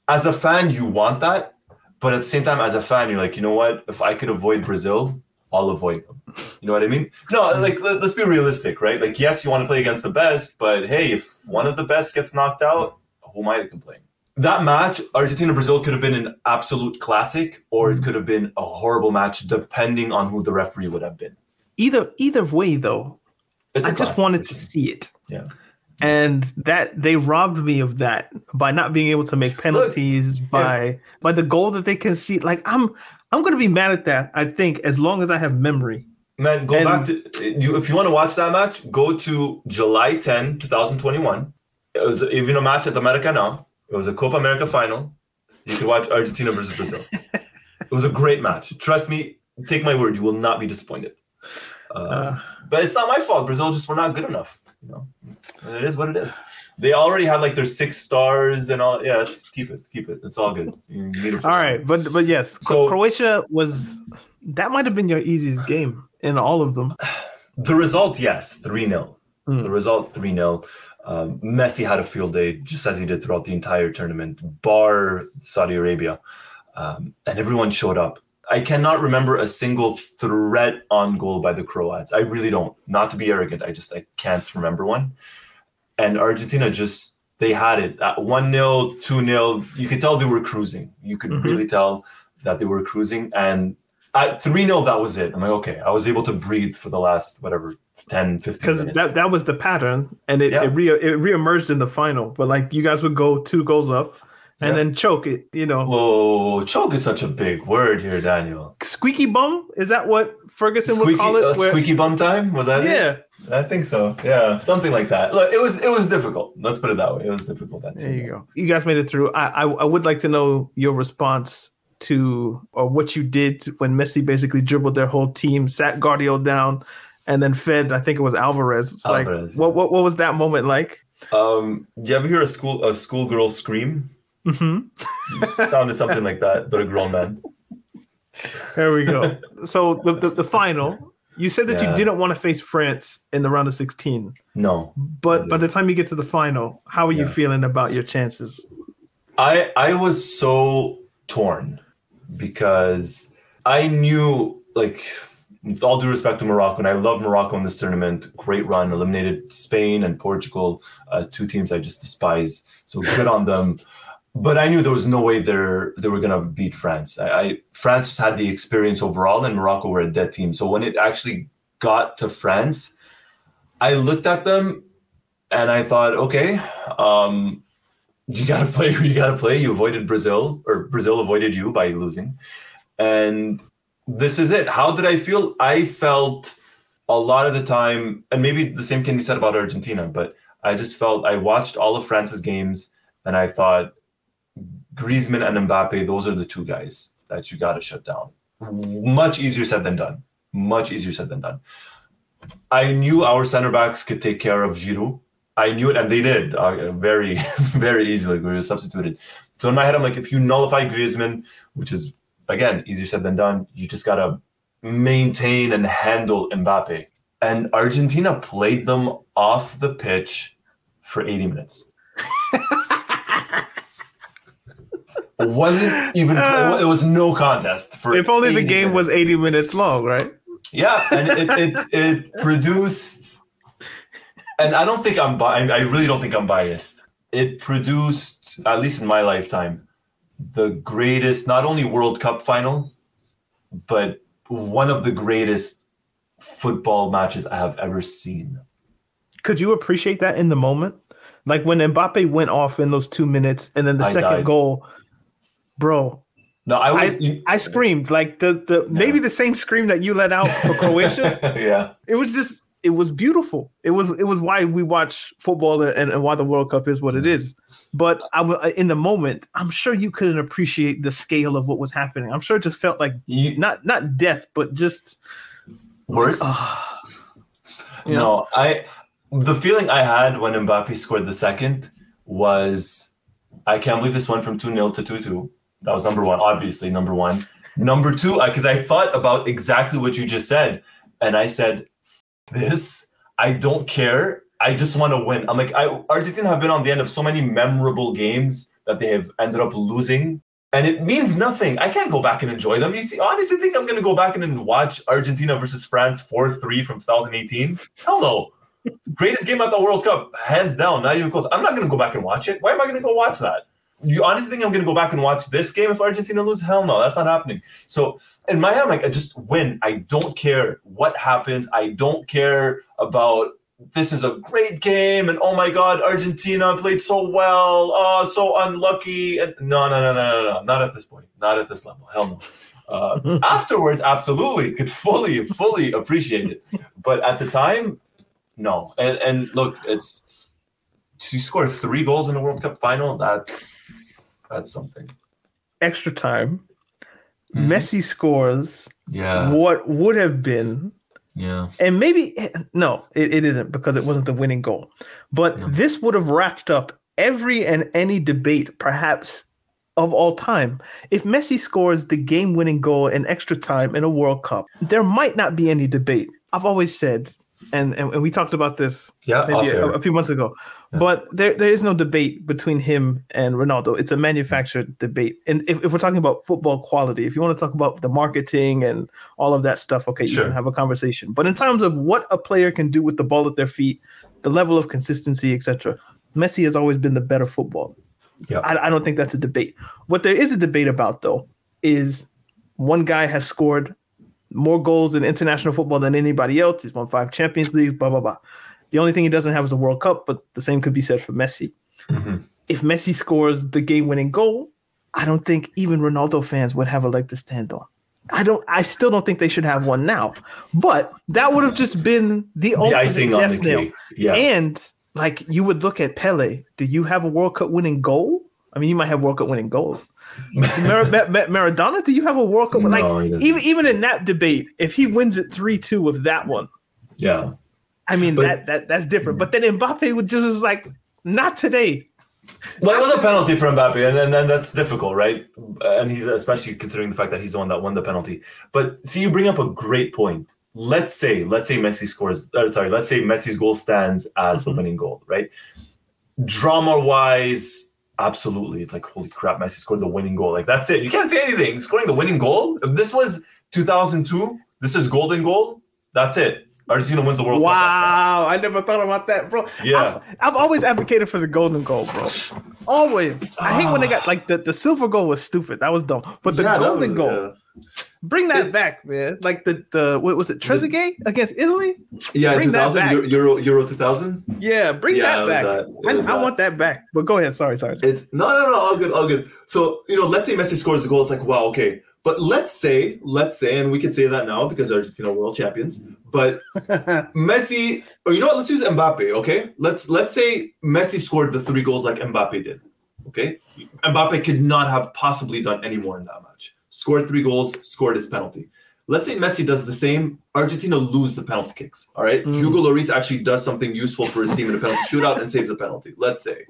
as a fan, you want that, but at the same time, as a fan, you're like, you know what? If I could avoid Brazil, I'll avoid them. You know what I mean? No, like let, us be realistic, right? Like, yes, you want to play against the best, but hey, if one of the best gets knocked out, who am I to complain? That match, Argentina Brazil, could have been an absolute classic, or it could have been a horrible match, depending on who the referee would have been. either either way though, It's a I just wanted to see it. Yeah. And that they robbed me of that by not being able to make penalties by by the goal that they concede. Like I'm I'm gonna be mad at that, I think, as long as I have memory. Man, go And- back to you if you want to watch that match, go to July 10, 2021. It was even a match at the Maracanã. It was a Copa America final. You could watch Argentina versus Brazil. it was a great match. Trust me, take my word, you will not be disappointed. Uh, Uh, but it's not my fault. Brazil just were not good enough. You know, it is what it is. They already had like their six stars and all. Yeah, let's keep it, keep it. It's all good. All right, but but yes, So- Croatia was that might have been your easiest game in all of them. The result, yes, 3 0. Hmm. The result, 3 0. Um, Messi had a field day just as he did throughout the entire tournament, bar Saudi Arabia. Um, and everyone showed up. I cannot remember a single threat on goal by the Croats. I really don't. Not to be arrogant, I just I can't remember one. And Argentina just they had it at 1 0, 2 0. You could tell they were cruising. You could Mhm. really tell that they were cruising. And at 3 0, that was it. I'm like, okay, I was able to breathe for the last, whatever, 10, 15 Because that, that was the pattern, and it Yeah. it, re- it reemerged in the final. But like you guys would go two goals up, and Yeah. then choke it. You know, Whoa, choke is such a big word here, Daniel. squeaky bum is that what Ferguson Squeaky, would call it? uh, where- squeaky bum time was that? it? yeah, I think so. Yeah, something like that. Look, it was it was difficult. Let's put it that way. It was difficult. That there you go. You guys made it through. I, I I would like to know your response to or what you did when Messi basically dribbled their whole team, sat Gvardiol down, and then fed. I think it was Alvarez. It's like Alvarez, what what what was that moment like? Um, do you ever hear a school a schoolgirl scream? Hmm sounded something like that, but a grown man. There we go. so the, the the final. You said that Yeah. you didn't want to face France in the round of 16, No, but by the time you get to the final, how are you feeling about your chances? I I was so torn because I knew like with all due respect to Morocco, and I love Morocco in this tournament. Great run, eliminated Spain and Portugal, uh, two teams I just despise. So good on them. But I knew there was no way they're they were gonna beat France. I, I France had the experience overall, and Morocco were a dead team. So when it actually got to France, I looked at them and I thought, okay, um, you got to play you got to play. You avoided Brazil, or Brazil avoided you by losing. And this is it. How did I feel? I felt a lot of the time, and maybe the same can be said about Argentina, but I just felt I watched all of France's games and I thought Griezmann and Mbappe, those are the two guys that you got to shut down. Much easier said than done. Much easier said than done. I knew our center backs could take care of Giroud. I knew it, and they did uh, very, very easily. We were substituted. So in my head, I'm like, if you nullify Griezmann, which is again easier said than done, you just gotta maintain and handle Mbappe. And Argentina played them off the pitch for 80 minutes. it wasn't even. Uh, it was no contest for. If only the game minutes. was 80 minutes long, right? Yeah, and it, it, it produced, and I don't think I'm, bi- I really don't think I'm biased. It produced, at least in my lifetime, the greatest, not only World Cup final, but one of the greatest football matches I have ever seen. Could you appreciate that in the moment? Like when Mbappe went off in those two minutes and then the I second died. goal, bro. No, I was. I, you- I screamed like the the maybe the same scream that you let out for Croatia. yeah. it was just it was beautiful. It was it was why we watch football and, and why the World Cup is what it is. But I wa- in the moment, I'm sure you couldn't appreciate the scale of what was happening. I'm sure it just felt like You, not not death, but just worse? ah, No, I the feeling I had when Mbappe scored the second was I can't believe this went from 2 0 to 2 2. That was number one, obviously, number one. Number two, because I thought about exactly what you just said. And I said, This, I don't care. I just want to win. I'm like, I, Argentina have been on the end of so many memorable games that they have ended up losing. And it means nothing. I can't go back and enjoy them. You honestly think I'm going to go back and watch Argentina versus France 4 3 from 2018? Hell no. Greatest game at the World Cup, hands down, not even close. I'm not going to go back and watch it. Why am I going to go watch that? You honestly think I'm going to go back and watch this game if Argentina lose? Hell no, that's not happening. So in my head, I'm like, I just win. I don't care what happens. I don't care about this is a great game and oh my god, Argentina played so well. Oh, so unlucky. And no, no, no, no, no, no, not at this point. Not at this level. Hell no. Uh, afterwards, absolutely could fully, fully appreciate it. But at the time, no. And and look, it's to score three goals in a World Cup final. That's that's something. extra time. Mhm. Messi scores Yeah, what would have been yeah. and maybe no, it, it isn't because it wasn't the winning goal. But No. this would have wrapped up every and any debate, perhaps of all time. If Messi scores the game-winning goal in extra time in a World Cup, there might not be any debate. I've always said, and and, and we talked about this Yeah, maybe a, a few months ago. But there, there is no debate between him and Ronaldo. It's a manufactured debate. And if, if we're talking about football quality, if you want to talk about the marketing and all of that stuff, okay, you can have a conversation. But in terms of what a player can do with the ball at their feet, the level of consistency, etc., Messi has always been the better football. Yeah. I, I don't think that's a debate. What there is a debate about, though, is one guy has scored more goals in international football than anybody else. He's won five Champions Leagues, blah, blah, blah. The only thing he doesn't have is a World Cup, but the same could be said for Messi. Mhm. If Messi scores the game winning goal, I don't think even Ronaldo fans would have a leg to stand on. I don't I still don't think they should have one now. But that would have just been the, The ultimate icing on the death nail. Yeah. And like you would look at Pele, do you have a World Cup winning goal? I mean, you might have World Cup winning goals. Mar- Ma- Ma- Maradona, do you have a World Cup? No, like even even in that debate, if he wins it three two with that one, yeah. I mean But- that that that's different. But then Mbappe would just was like, not today. Well, it was a penalty for Mbappe, and then, then that's difficult, right? And he's especially considering the fact that he's the one that won the penalty. But see, you bring up a great point. Let's say, let's say Messi scores. Or sorry, let's say Messi's goal stands as the Mhm. winning goal, right? Drama-wise, absolutely, it's like holy crap, Messi scored the winning goal. Like that's it. You can't say anything. Scoring the winning goal. If this was 2002, this is golden goal. That's it. Argentina wins the World Cup. Wow, I never thought about that, bro. Yeah. I've, I've always advocated for the golden goal, bro. Always. I hate when they got like the, the silver goal was stupid. That was dumb. But the Yeah, golden was- goal, bring that back, man. Like the the what was it, Trezeguet against Italy? Yeah, Bring that 2000 back. Euro, Euro Euro 2000. Yeah, bring Yeah, that back. that. I, was I want that back. But go ahead. Sorry, sorry. sorry. It's no, no, no, all good, all good. So you know, let's say Messi scores a goal. It's like wow, okay. But let's say, let's say, and we can say that now because Argentina world champions. But Messi, or you know what? Let's use Mbappe. Okay, let's let's say Messi scored the three goals like Mbappe did. Okay, Mbappe could not have possibly done any more in that match. Scored three goals, scored his penalty. Let's say Messi does the same. Argentina lose the penalty kicks. All right. Mm. Hugo Lloris actually does something useful for his team in a penalty shootout and saves a penalty. Let's say.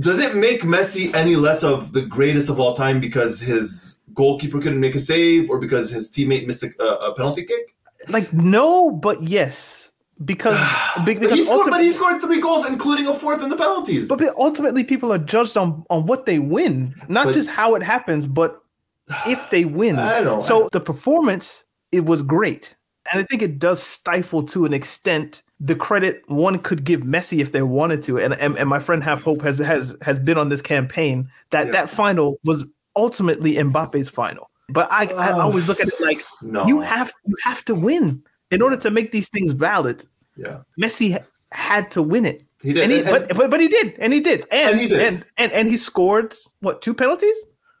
Does it make Messi any less of the greatest of all time because his goalkeeper couldn't make a save or because his teammate missed a, a penalty kick? Like no, but yes, because be- because he scored, but he scored three goals, including a fourth in the penalties. But but ultimately, people are judged on on what they win, not But- just how it happens, but if they win. I know, I So the performance, it was great, and I think it does stifle to an extent the credit one could give Messi if they wanted to. And and, and my friend Half Hope has has has been on this campaign that Yeah. that final was ultimately Mbappe's final. But I, I Oh. always look at it like no, you have you have to win in order to make these things valid. yeah, Messi had to win it. he did. And he, And- but, but but he did, and he did, and And he did. and and, and he scored what two penalties?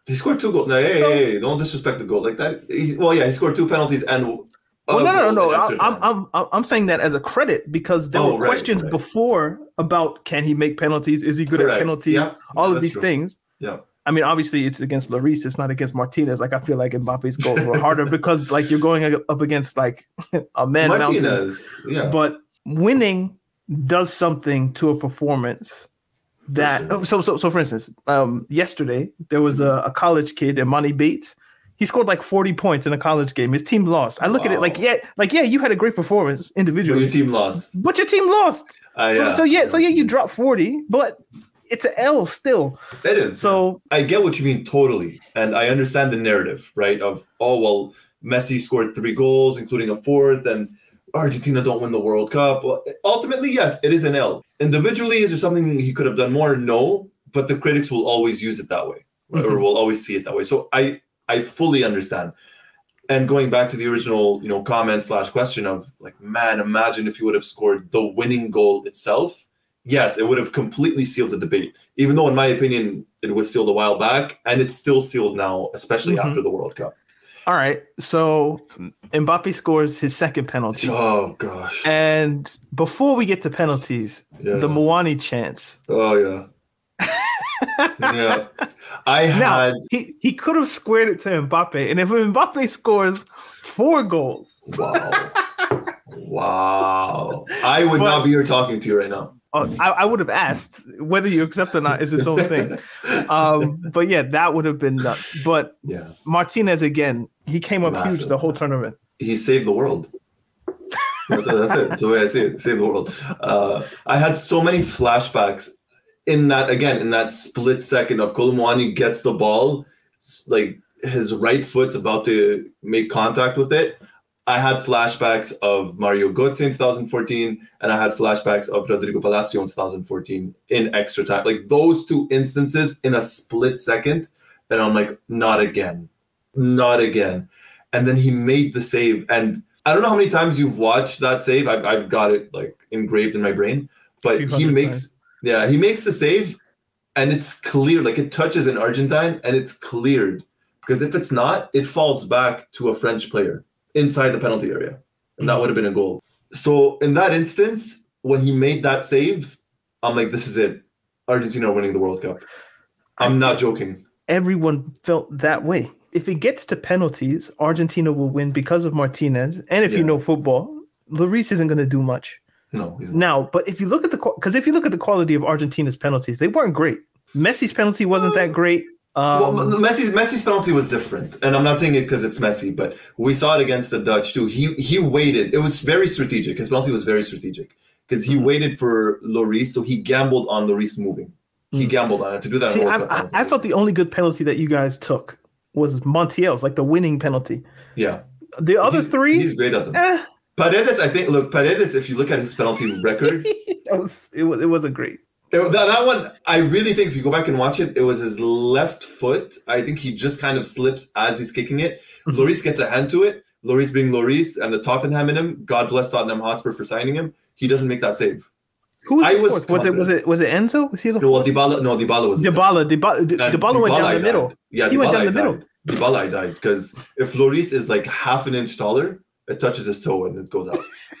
He scored two goals. No, hey, So- hey, hey, don't disrespect the goal like that. He, well, yeah, he scored two penalties and. Well, no, no, no, no. I- extra I'm. I'm I'm I'm saying that as a credit because there Oh, were right, questions right. before about can he make penalties? Is he good Correct. at penalties? Yeah, All of these true. things. Yeah. I mean, obviously, it's against Lloris. It's not against Martinez. Like I feel like Mbappe's goals were harder because like you're going up against like a man mountain. Yeah. But winning does something to a performance that sure. so so so for instance, um yesterday there was a, a college kid, Imani Bates. He scored like 40 points in a college game. His team lost. I look at it like, yeah, like yeah, you had a great performance But individually, your team lost. but your team lost. Uh, so, so yeah, so yeah, you dropped 40, but it's an L still. It is. So I get what you mean totally, and I understand the narrative, right? Of oh well, Messi scored three goals, including a fourth, and Argentina don't win the World Cup. Ultimately, yes, it is an L. Individually, is there something he could have done more? No, but the critics will always use it that way, right? or Mhm. will always see it that way. So I I fully understand. And going back to the original, you know, comment slash question of like, man, imagine if he would have scored the winning goal itself. Yes, it would have completely sealed the debate. Even though, in my opinion, it was sealed a while back, and it's still sealed now, especially Mhm. after the World Cup. all right, so Mbappe scores his second penalty. Oh gosh. And before we get to penalties, Yeah. the Muani chance. oh yeah. yeah. I Now had he, he could have squared it to Mbappe, and if Mbappe scores four goals, wow. wow. I would But- not be here talking to you right now. Uh, I, I would have asked whether you accept or not is its own thing. Um, but yeah, that would have been nuts. But yeah. Martinez again, he came up huge the whole tournament. he saved the world. That's, that's it. That's the way I see it. Save the world. Uh, I had so many flashbacks in that again in that split second of Kolo Muani gets the ball, like his right foot's about to make contact with it. I had flashbacks of Mario Götze in 2014, and I had flashbacks of Rodrigo Palacio in 2014 in extra time. Like those two instances in a split second, and I'm like, not again, not again. And then he made the save, and I don't know how many times you've watched that save. I've, I've got it like engraved in my brain, but he makes, times. yeah, he makes the save, and it's clear, like it touches an Argentine, and it's cleared because if it's not, it falls back to a French player inside the penalty area, and that mm-hmm. would have been a goal. So in that instance, when he made that save, I'm like, this is it. Argentina are winning the World Cup. I'm not joking. Everyone felt that way. If it gets to penalties, Argentina will win because of Martinez. And if you know football, Lloris isn't going to do much. No, he's. Now, but if you look at the because if you look at the quality of Argentina's penalties, they weren't great. Messi's penalty wasn't that uh, great. Um, well, Messi's Messi's penalty was different, and I'm not saying it because it's Messi, but we saw it against the Dutch too. He he waited. It was very strategic. His penalty was very strategic because he Mhm. waited for Lloris, so he gambled on Lloris moving. He Mm. gambled on it to do that. See, I, I. I felt the only good penalty that you guys took was Montiel's, like the winning penalty. yeah. The other He's- three, he's great at them. eh, Paredes, I think. Look, Paredes. If you look at his penalty record, that was it was it wasn't great. It- that, that one, I really think if you go back and watch it, it was his left foot. I think he just kind of slips as he's kicking it. Mhm. Lloris gets a hand to it. Lloris being Lloris and the Tottenham in him. God bless Tottenham Hotspur for signing him. He doesn't make that save. Who was I was fourth? Was it was it was it Enzo? Was he the No, well? Dybala, no, Dybala was the Dybala, Dybala, Dybala went down Dybala the middle. Yeah, He went Dybala down the died. middle. Dybala I died because if Lloris is like half an inch taller, it touches his toe and it goes out.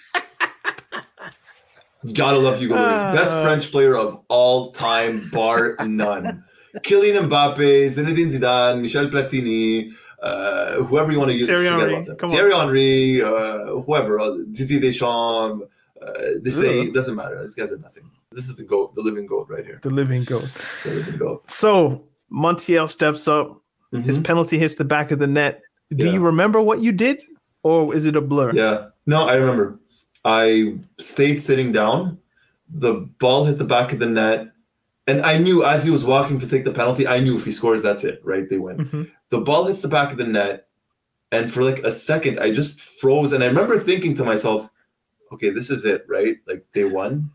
Gotta love Hugo Lloris, best Uh. French player of all time, bar none. Kylian Mbappe, Zinedine Zidane, Michel Platini, uh, whoever you want to use. Thierry Henry, about them. come on. Thierry Henry, uh, whoever, uh, Didier Deschamps. Uh, they say it doesn't matter. These guys are nothing. This is the goat, the living goat right here. The living goat. The living goat. So Montiel steps up. His Mhm. penalty hits the back of the net. Do Yeah. you remember what you did, or is it a blur? Yeah. No, I remember. I stayed sitting down. The ball hit the back of the net. And I knew as he was walking to take the penalty, I knew if he scores, that's it, right? They win. Mhm. The ball hits the back of the net. And for like a second, I just froze. And I remember thinking to myself, okay, this is it, right? Like they won.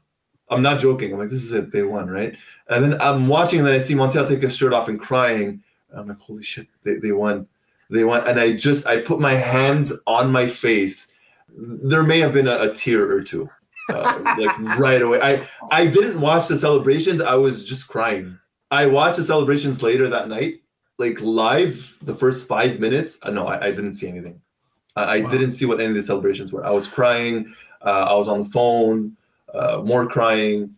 I'm not joking. I'm like, this is it. They won, right? And then I'm watching, and then I see Montiel take his shirt off and crying. I'm like, holy shit, they, they won. They won. And I just, I put my hands on my face. There may have been a, a tear or two, uh, like right away. I, I didn't watch the celebrations. I was just crying. I watched the celebrations later that night, like live, the first five minutes. Uh, no, I, I didn't see anything. I, I Wow. didn't see what any of the celebrations were. I was crying. Uh, I was on the phone, uh, more crying.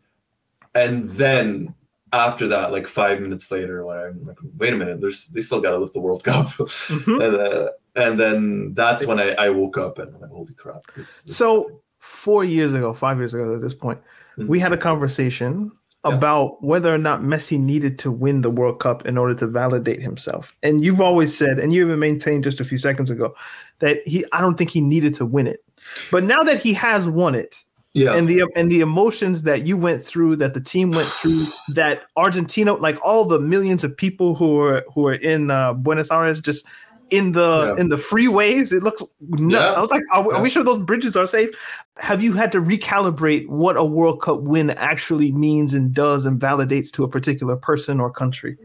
And then after that, like five minutes later, when I'm like, wait a minute, there's they still got to lift the World Cup. Mhm. and, uh, and then that's when I, I woke up and I'm like, holy crap. This, this So four years ago, five years ago at this point, Mhm. we had a conversation Yeah. about whether or not Messi needed to win the World Cup in order to validate himself. And you've always said, and you even maintained just a few seconds ago, that he I don't think he needed to win it. But now that he has won it, yeah. and the and the emotions that you went through, that the team went through, that Argentina, like all the millions of people who are who are in uh, Buenos Aires, just in the Yeah. in the freeways, it looked nuts. Yeah. I was like, are, we- are we sure those bridges are safe? Have you had to recalibrate what a World Cup win actually means and does and validates to a particular person or country?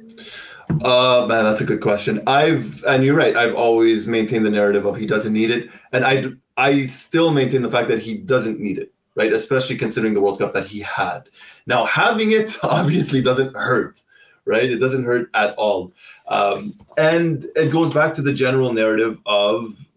Uh man, that's a good question. I've and you're right. I've always maintained the narrative of he doesn't need it, and I I still maintain the fact that he doesn't need it, right? Especially considering the World Cup that he had. Now having it obviously doesn't hurt, right? It doesn't hurt at all, um, and it goes back to the general narrative of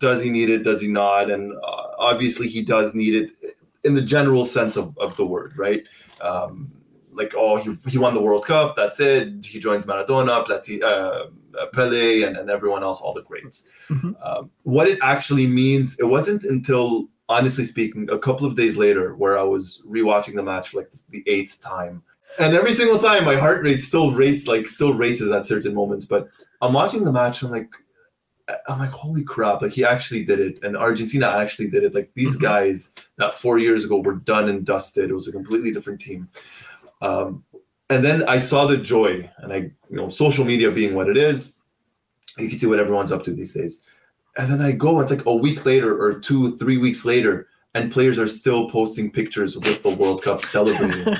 does he need it? Does he not? And uh, obviously he does need it in the general sense of, of the word, right? Um, like oh he, he won the World Cup that's it he joins Maradona Plati, uh, uh, Pele and, and everyone else all the greats Mhm. um, what it actually means it wasn't until honestly speaking a couple of days later where I was rewatching the match for like the eighth time and every single time my heart rate still race like still races at certain moments but I'm watching the match I'm like I'm like holy crap like he actually did it and Argentina actually did it like these Mhm. guys that four years ago were done and dusted it was a completely different team um, and then I saw the joy, and I, you know, social media being what it is, you can see what everyone's up to these days. And then I go, it's like a week later or two, three weeks later, and players are still posting pictures with the World Cup celebrating.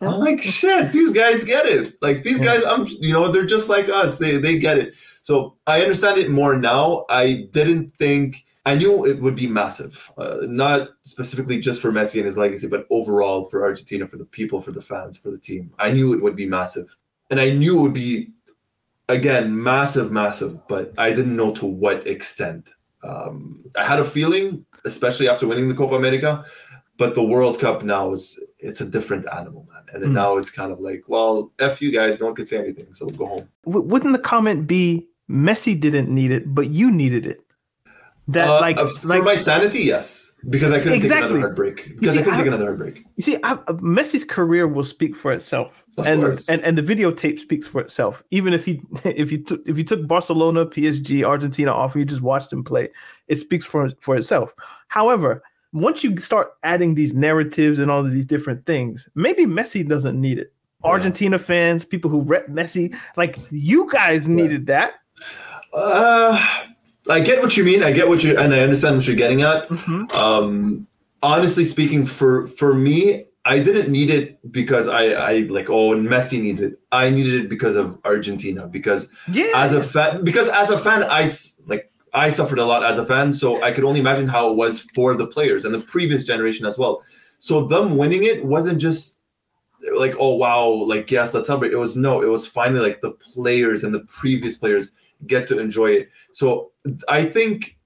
I'm like, shit, these guys get it. Like these guys, I'm, you know, they're just like us. They they get it. So I understand it more now. I didn't think I knew it would be massive, uh, not specifically just for Messi and his legacy, but overall for Argentina, for the people, for the fans, for the team. I knew it would be massive, and I knew it would be, again, massive, massive. But I didn't know to what extent. Um, I had a feeling, especially after winning the Copa America, but the World Cup now is it's a different animal, man. And Mm. now it's kind of like, well, f you guys, no one could say anything, so go home. W- wouldn't the comment be Messi didn't need it, but you needed it? That Uh, like uh, for like my sanity, yes, because I couldn't take another heartbreak. Because see, I couldn't I- take another heartbreak. You see, I, uh, Messi's career will speak for itself, Of and, course. and and the videotape speaks for itself. Even if he if you took if you took Barcelona, PSG, Argentina off, and you just watched him play, it speaks for for itself. However, once you start adding these narratives and all of these different things, maybe Messi doesn't need it. Yeah. Argentina fans, people who rep Messi, like you guys needed that. Uh, I get what you mean. I get what you and I understand what you're getting at. Mhm. Um, honestly speaking, for for me, I didn't need it because I I like oh and Messi needs it. I needed it because of Argentina because Yeah, as a fan because as a fan I like I suffered a lot as a fan, so I could only imagine how it was for the players and the previous generation as well. So them winning it wasn't just like oh wow like yes let's celebrate. It was no, it was finally like the players and the previous players get to enjoy it. So I think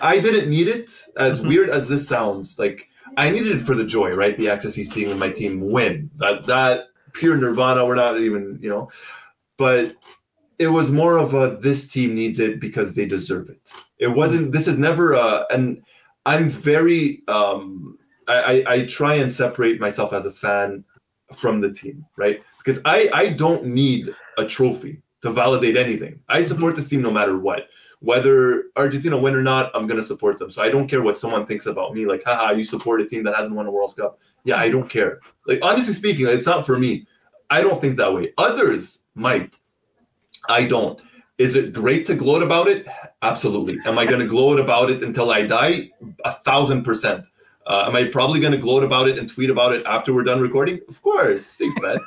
I didn't need it as Mhm. weird as this sounds. Like I needed it for the joy, right? The ecstasy of seeing my team win. That that pure nirvana. We're not even you know, but it was more of a this team needs it because they deserve it. It wasn't. This is never a. And I'm very. um I, I I try and separate myself as a fan from the team, right? Because I I don't need a trophy to validate anything. I support this team no matter what. Whether Argentina win or not, I'm gonna support them. So I don't care what someone thinks about me. Like, haha, you support a team that hasn't won a World Cup. Yeah, I don't care. Like honestly speaking, it's not for me. I don't think that way. Others might. I don't. Is it great to gloat about it? Absolutely. Am I going to gloat about it until I die? A thousand percent. Uh, am I probably going to gloat about it and tweet about it after we're done recording? Of course, safe bet.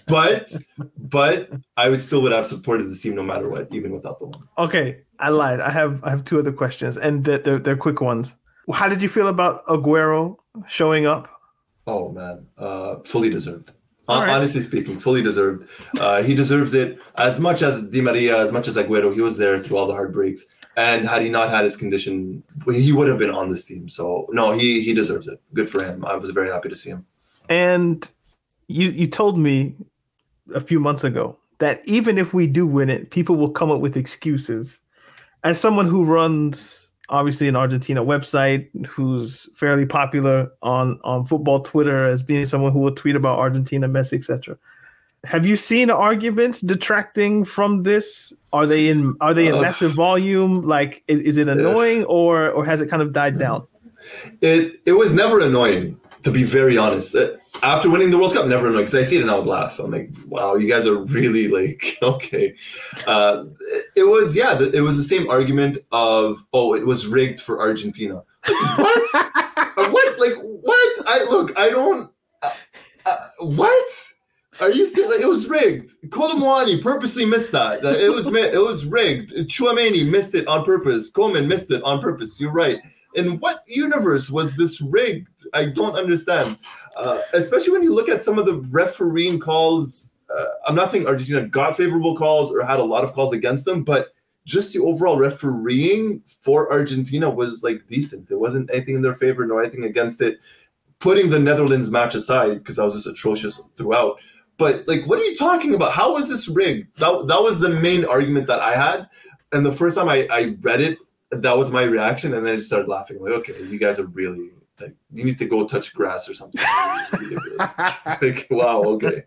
but but I would still would have supported the team no matter what, even without the one. Okay, I lied. I have I have two other questions, and they're they're, they're quick ones. How did you feel about Aguero showing up? Oh man, uh, fully deserved. All right. Honestly speaking, fully deserved. Uh, he deserves it as much as Di Maria, as much as Aguero. He was there through all the heartbreaks, and had he not had his condition, he would have been on this team. So no, he he deserves it. Good for him. I was very happy to see him. And you you told me a few months ago that even if we do win it, people will come up with excuses. As someone who runs obviously an Argentina website, who's fairly popular on on football Twitter as being someone who will tweet about Argentina, Messi, etc. Have you seen arguments detracting from this? Are they in are they in Uh, massive volume? Like is, is it annoying or or has it kind of died down? It it was never annoying, to be very honest. Uh, After winning the World Cup, never annoying because I see it and I would laugh. I'm like, wow, you guys are really like okay. Uh, it, was yeah, the, it was the same argument of oh, it was rigged for Argentina. what? Uh, what? Like what? I look, I don't. Uh, uh, what? Are you serious? Like, it was rigged. Kolo Muani purposely missed that. Uh, It was it was rigged. Chouameni missed it on purpose. Coman missed it on purpose. You're right. In what universe was this rigged? I don't understand. Uh, especially when you look at some of the refereeing calls. Uh, I'm not saying Argentina got favorable calls or had a lot of calls against them, but just the overall refereeing for Argentina was like decent. There wasn't anything in their favor nor anything against it. Putting the Netherlands match aside, because that was just atrocious throughout. But like, what are you talking about? How was this rigged? That, that was the main argument that I had. And the first time I, I read it, that was my reaction. And then I just started laughing. Like, okay, you guys are really like you need to go touch grass or something. Like, wow, okay.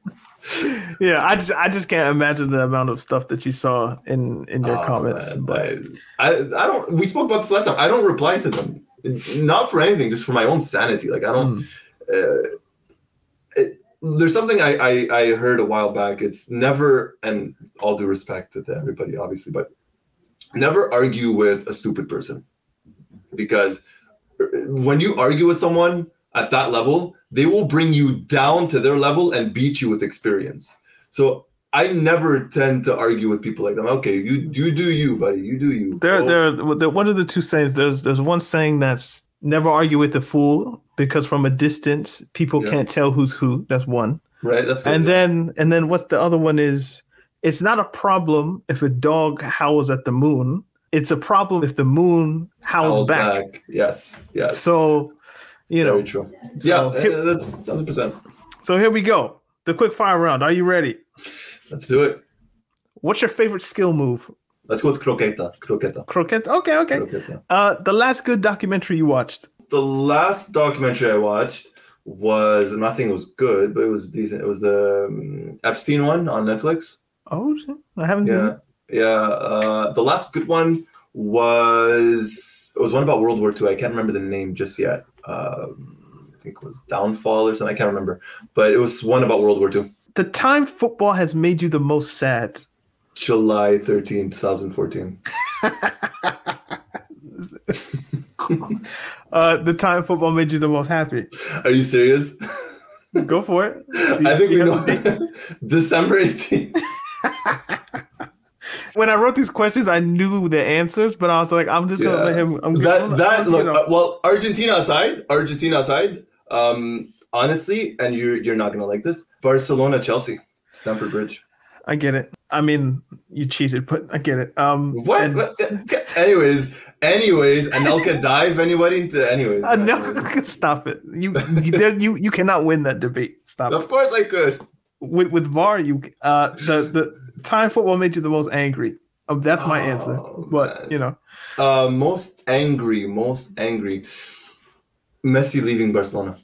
yeah, I just I just can't imagine the amount of stuff that you saw in in your Oh, comments. man, but I, I don't we spoke about this last time. I don't reply to them. Not for anything, just for my own sanity. Like I don't uh, it, there's something I, I I heard a while back. It's never and all due respect to everybody, obviously, but never argue with a stupid person. Because when you argue with someone at that level, they will bring you down to their level and beat you with experience. So I never tend to argue with people like that. Okay, you you do you, buddy. You do you. there oh. there there what are the two sayings? There's there's one saying that's never argue with a fool because from a distance people Yeah. can't tell who's who. That's one. right. That's good. And then and then what's the other one is it's not a problem if a dog howls at the moon. It's a problem if the moon howls, Owls back. Yes, yes. So, you know, Very true. so yeah, here- uh, that's thousand percent. so here we go. The quick fire round. Are you ready? Let's do it. What's your favorite skill move? Let's go with croqueta. Croqueta. Croquet. Okay, okay. Croqueta. Uh, the last good documentary you watched. The last documentary I watched was I'm not saying it was good, but it was decent. It was the um, Epstein one on Netflix. Oh. I haven't. seen Yeah, it. yeah. Uh, the last good one was it was one about World War II. I can't remember the name just yet. Um, I think it was Downfall or something. I can't remember, but it was one about World War II. The time football has made you the most sad. July 13, 2014. Uh, the time football made you the most happy. Are you serious? Go for it. Do I think we you have the date? know. December 18th. When I wrote these questions, I knew the answers, but I was like, I'm just gonna Yeah. let him. I'm that gonna, that you look uh, well Argentina aside, Argentina aside, um, honestly, and you're you're not gonna like this. Barcelona, Chelsea, Stamford Bridge. I get it. I mean, you cheated, but I get it. Um, What? and- What? anyways, anyways, Anelka dive anybody into anyways. Uh, anyways. stop it. You, you, there, you, you cannot win that debate. Stop. Of it. course I could. With with VAR, you, uh, the the time football made you the most angry? Oh, that's my answer. Oh, But man. you know, Uh, most angry, most angry. Messi leaving Barcelona.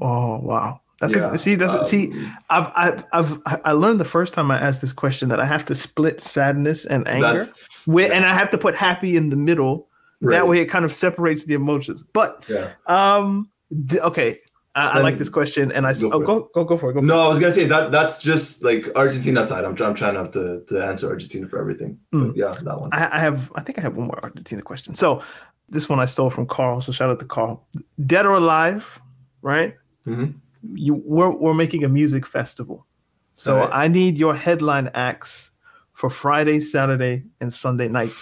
oh wow, that's Yeah, a, see that's see. um, I've, I've I've I learned the first time I asked this question that I have to split sadness and anger, That's with, and I have to put happy in the middle. right. That way, it kind of separates the emotions. But Yeah. um, d- okay, I, I like this question, and I Go oh, go go go for it. Go for No, I was gonna say that that's just like Argentina side. I'm, I'm trying not to, to answer Argentina for everything. Mm. But yeah, that one. I, I have I think I have one more Argentina question. So this one I stole from Carl. So shout out to Carl. Dead or alive, right? Mhm. You we're we're making a music festival. So Alright. I need your headline acts for Friday, Saturday, and Sunday night.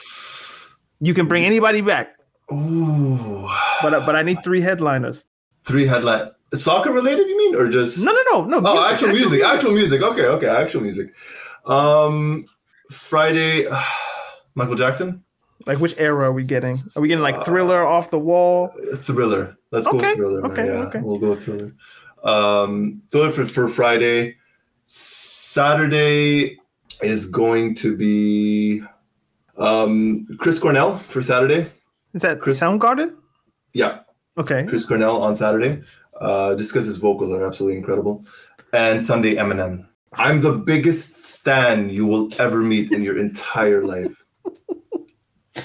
You can bring anybody back, Ooh, but I- but I need three headliners. three headline soccer related. You mean or just No, no, no, no. Oh, music, actual music, actual music. Okay, okay, actual music. Um, Friday, Michael Jackson, Like which era are we getting? Are we getting like Thriller, Off the Wall? Thriller. Let's go Okay, with Thriller. okay, yeah, okay. we'll go with Thriller. Um, Thriller for, for Friday. Saturday is going to be um Chris Cornell for Saturday. Is that Chris- Soundgarden? Yeah, Okay. Chris Cornell on Saturday, uh, just because his vocals are absolutely incredible. And Sunday, Eminem. I'm the biggest stan you will ever meet in your entire life.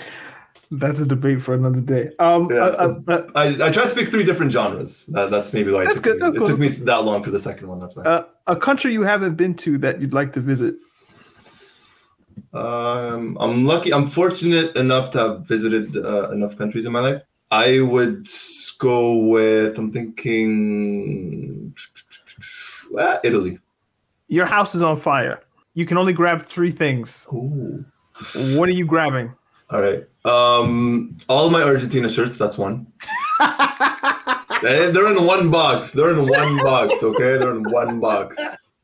That's a debate for another day. Um, Yeah. uh, uh, uh, I, I tried to pick three different genres. That, that's maybe why it took good, Me, that's it cool. took me that long for the second one. That's why. uh, a country you haven't been to that you'd like to visit. Um, I'm lucky. I'm fortunate enough to have visited uh, enough countries in my life. I would go with. I'm thinking. Ah, Italy. Your house is on fire. You can only grab three things. Ooh. What are you grabbing? All right. Um, all my Argentina shirts. That's one. They're in one box. They're in one box. Okay, they're in one box.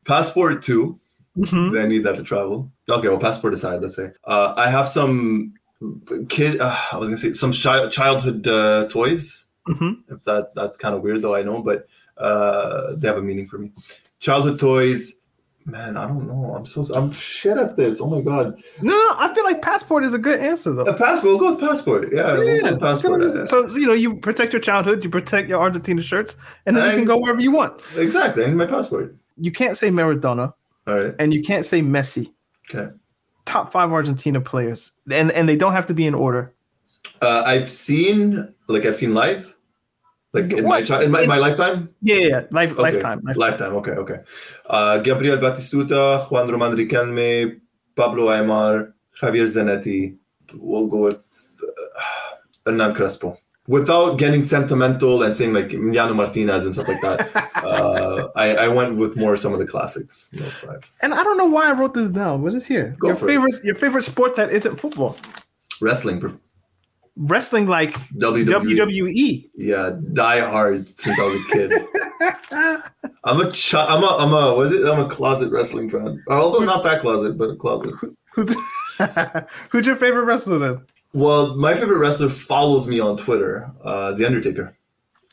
Passport two. Mhm. I need that to travel. Okay, well, passport aside, let's say uh, I have some kid. Uh, I was gonna say some chi- childhood uh, toys. Mhm. If that that's kind of weird, though, I know, but uh, they have a meaning for me. Childhood toys. Man, I don't know. I'm so I'm shit at this. Oh my god. No, no, I feel like passport is a good answer though. A passport. We'll go with passport. Yeah, we'll Yeah, with passport. like so you know you protect your childhood, you protect your Argentina shirts, and then you can go wherever you want. exactly. and my passport. You can't say Maradona All right. and you can't say Messi. Okay. Top five Argentina players, and and they don't have to be in order. Uh, I've seen like I've seen live, like in my chi- in my, in my lifetime. Yeah, yeah, yeah. Life, Okay. lifetime, lifetime. Lifetime. Okay. Okay. Uh, Gabriel Batistuta, Juan Roman Riquelme, Pablo Aimar, Javier Zanetti. We'll go with uh, Hernan Crespo. Without getting sentimental and saying like Emiliano Martinez and stuff like that, uh, I, I went with more some of the classics. in Those five. And I don't know why I wrote this down, but it's here. Go your for it. favorite, your favorite sport that isn't football, Wrestling, wrestling, like WWE. WWE. Yeah, die hard since I was a kid. I'm a ch- I'm a I'm a what is it? I'm a closet wrestling fan. Although not that closet, but a closet. Who's, who's your favorite wrestler then? Well, my favorite wrestler follows me on Twitter, uh, The Undertaker.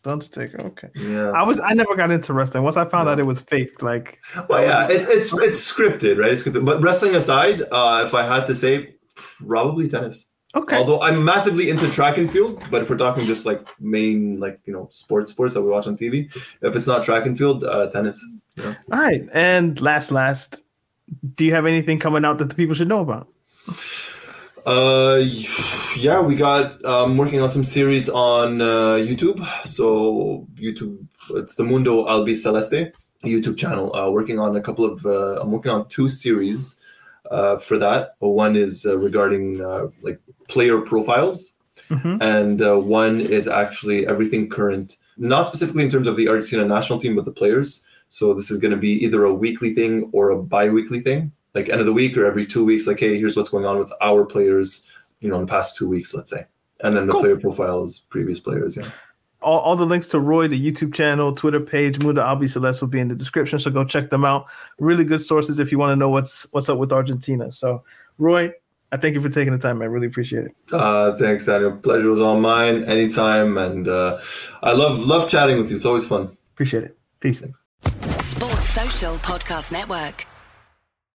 The Undertaker. Okay. Yeah. I was I never got into wrestling. Once I found out it was fake, like Well, yeah, it, it's it's scripted, right? It's scripted. But wrestling aside, uh, if I had to say, probably tennis. okay. Although I'm massively into track and field, but if we're talking just like main, like you know, sports sports that we watch on TV, if it's not track and field, uh, tennis. All right. And last, last, do you have anything coming out that the people should know about? Uh, yeah, we got um, working on some series on uh, YouTube. So YouTube, it's the Mundo Albiceleste YouTube channel. Uh, working on a couple of, uh, I'm working on two series uh, for that. One is uh, regarding uh, like player profiles, Mhm. and uh, one is actually everything current, not specifically in terms of the Argentina national team, but the players. So this is going to be either a weekly thing or a bi-weekly thing, like end of the week or every two weeks. Like, hey, here's what's going on with our players, you know, in the past two weeks, let's say, and then the Cool. player profiles, previous players. Yeah. All, all the links to Roy, the YouTube channel, Twitter page, Mundo Albiceleste will be in the description. So go check them out. Really good sources if you want to know what's what's up with Argentina. So, Roy, I thank you for taking the time. I really appreciate it. Uh, thanks, Daniel. Pleasure was all mine. Anytime, and uh, I love love chatting with you. It's always fun. Appreciate it. Peace. Thanks. Sports Social Podcast Network.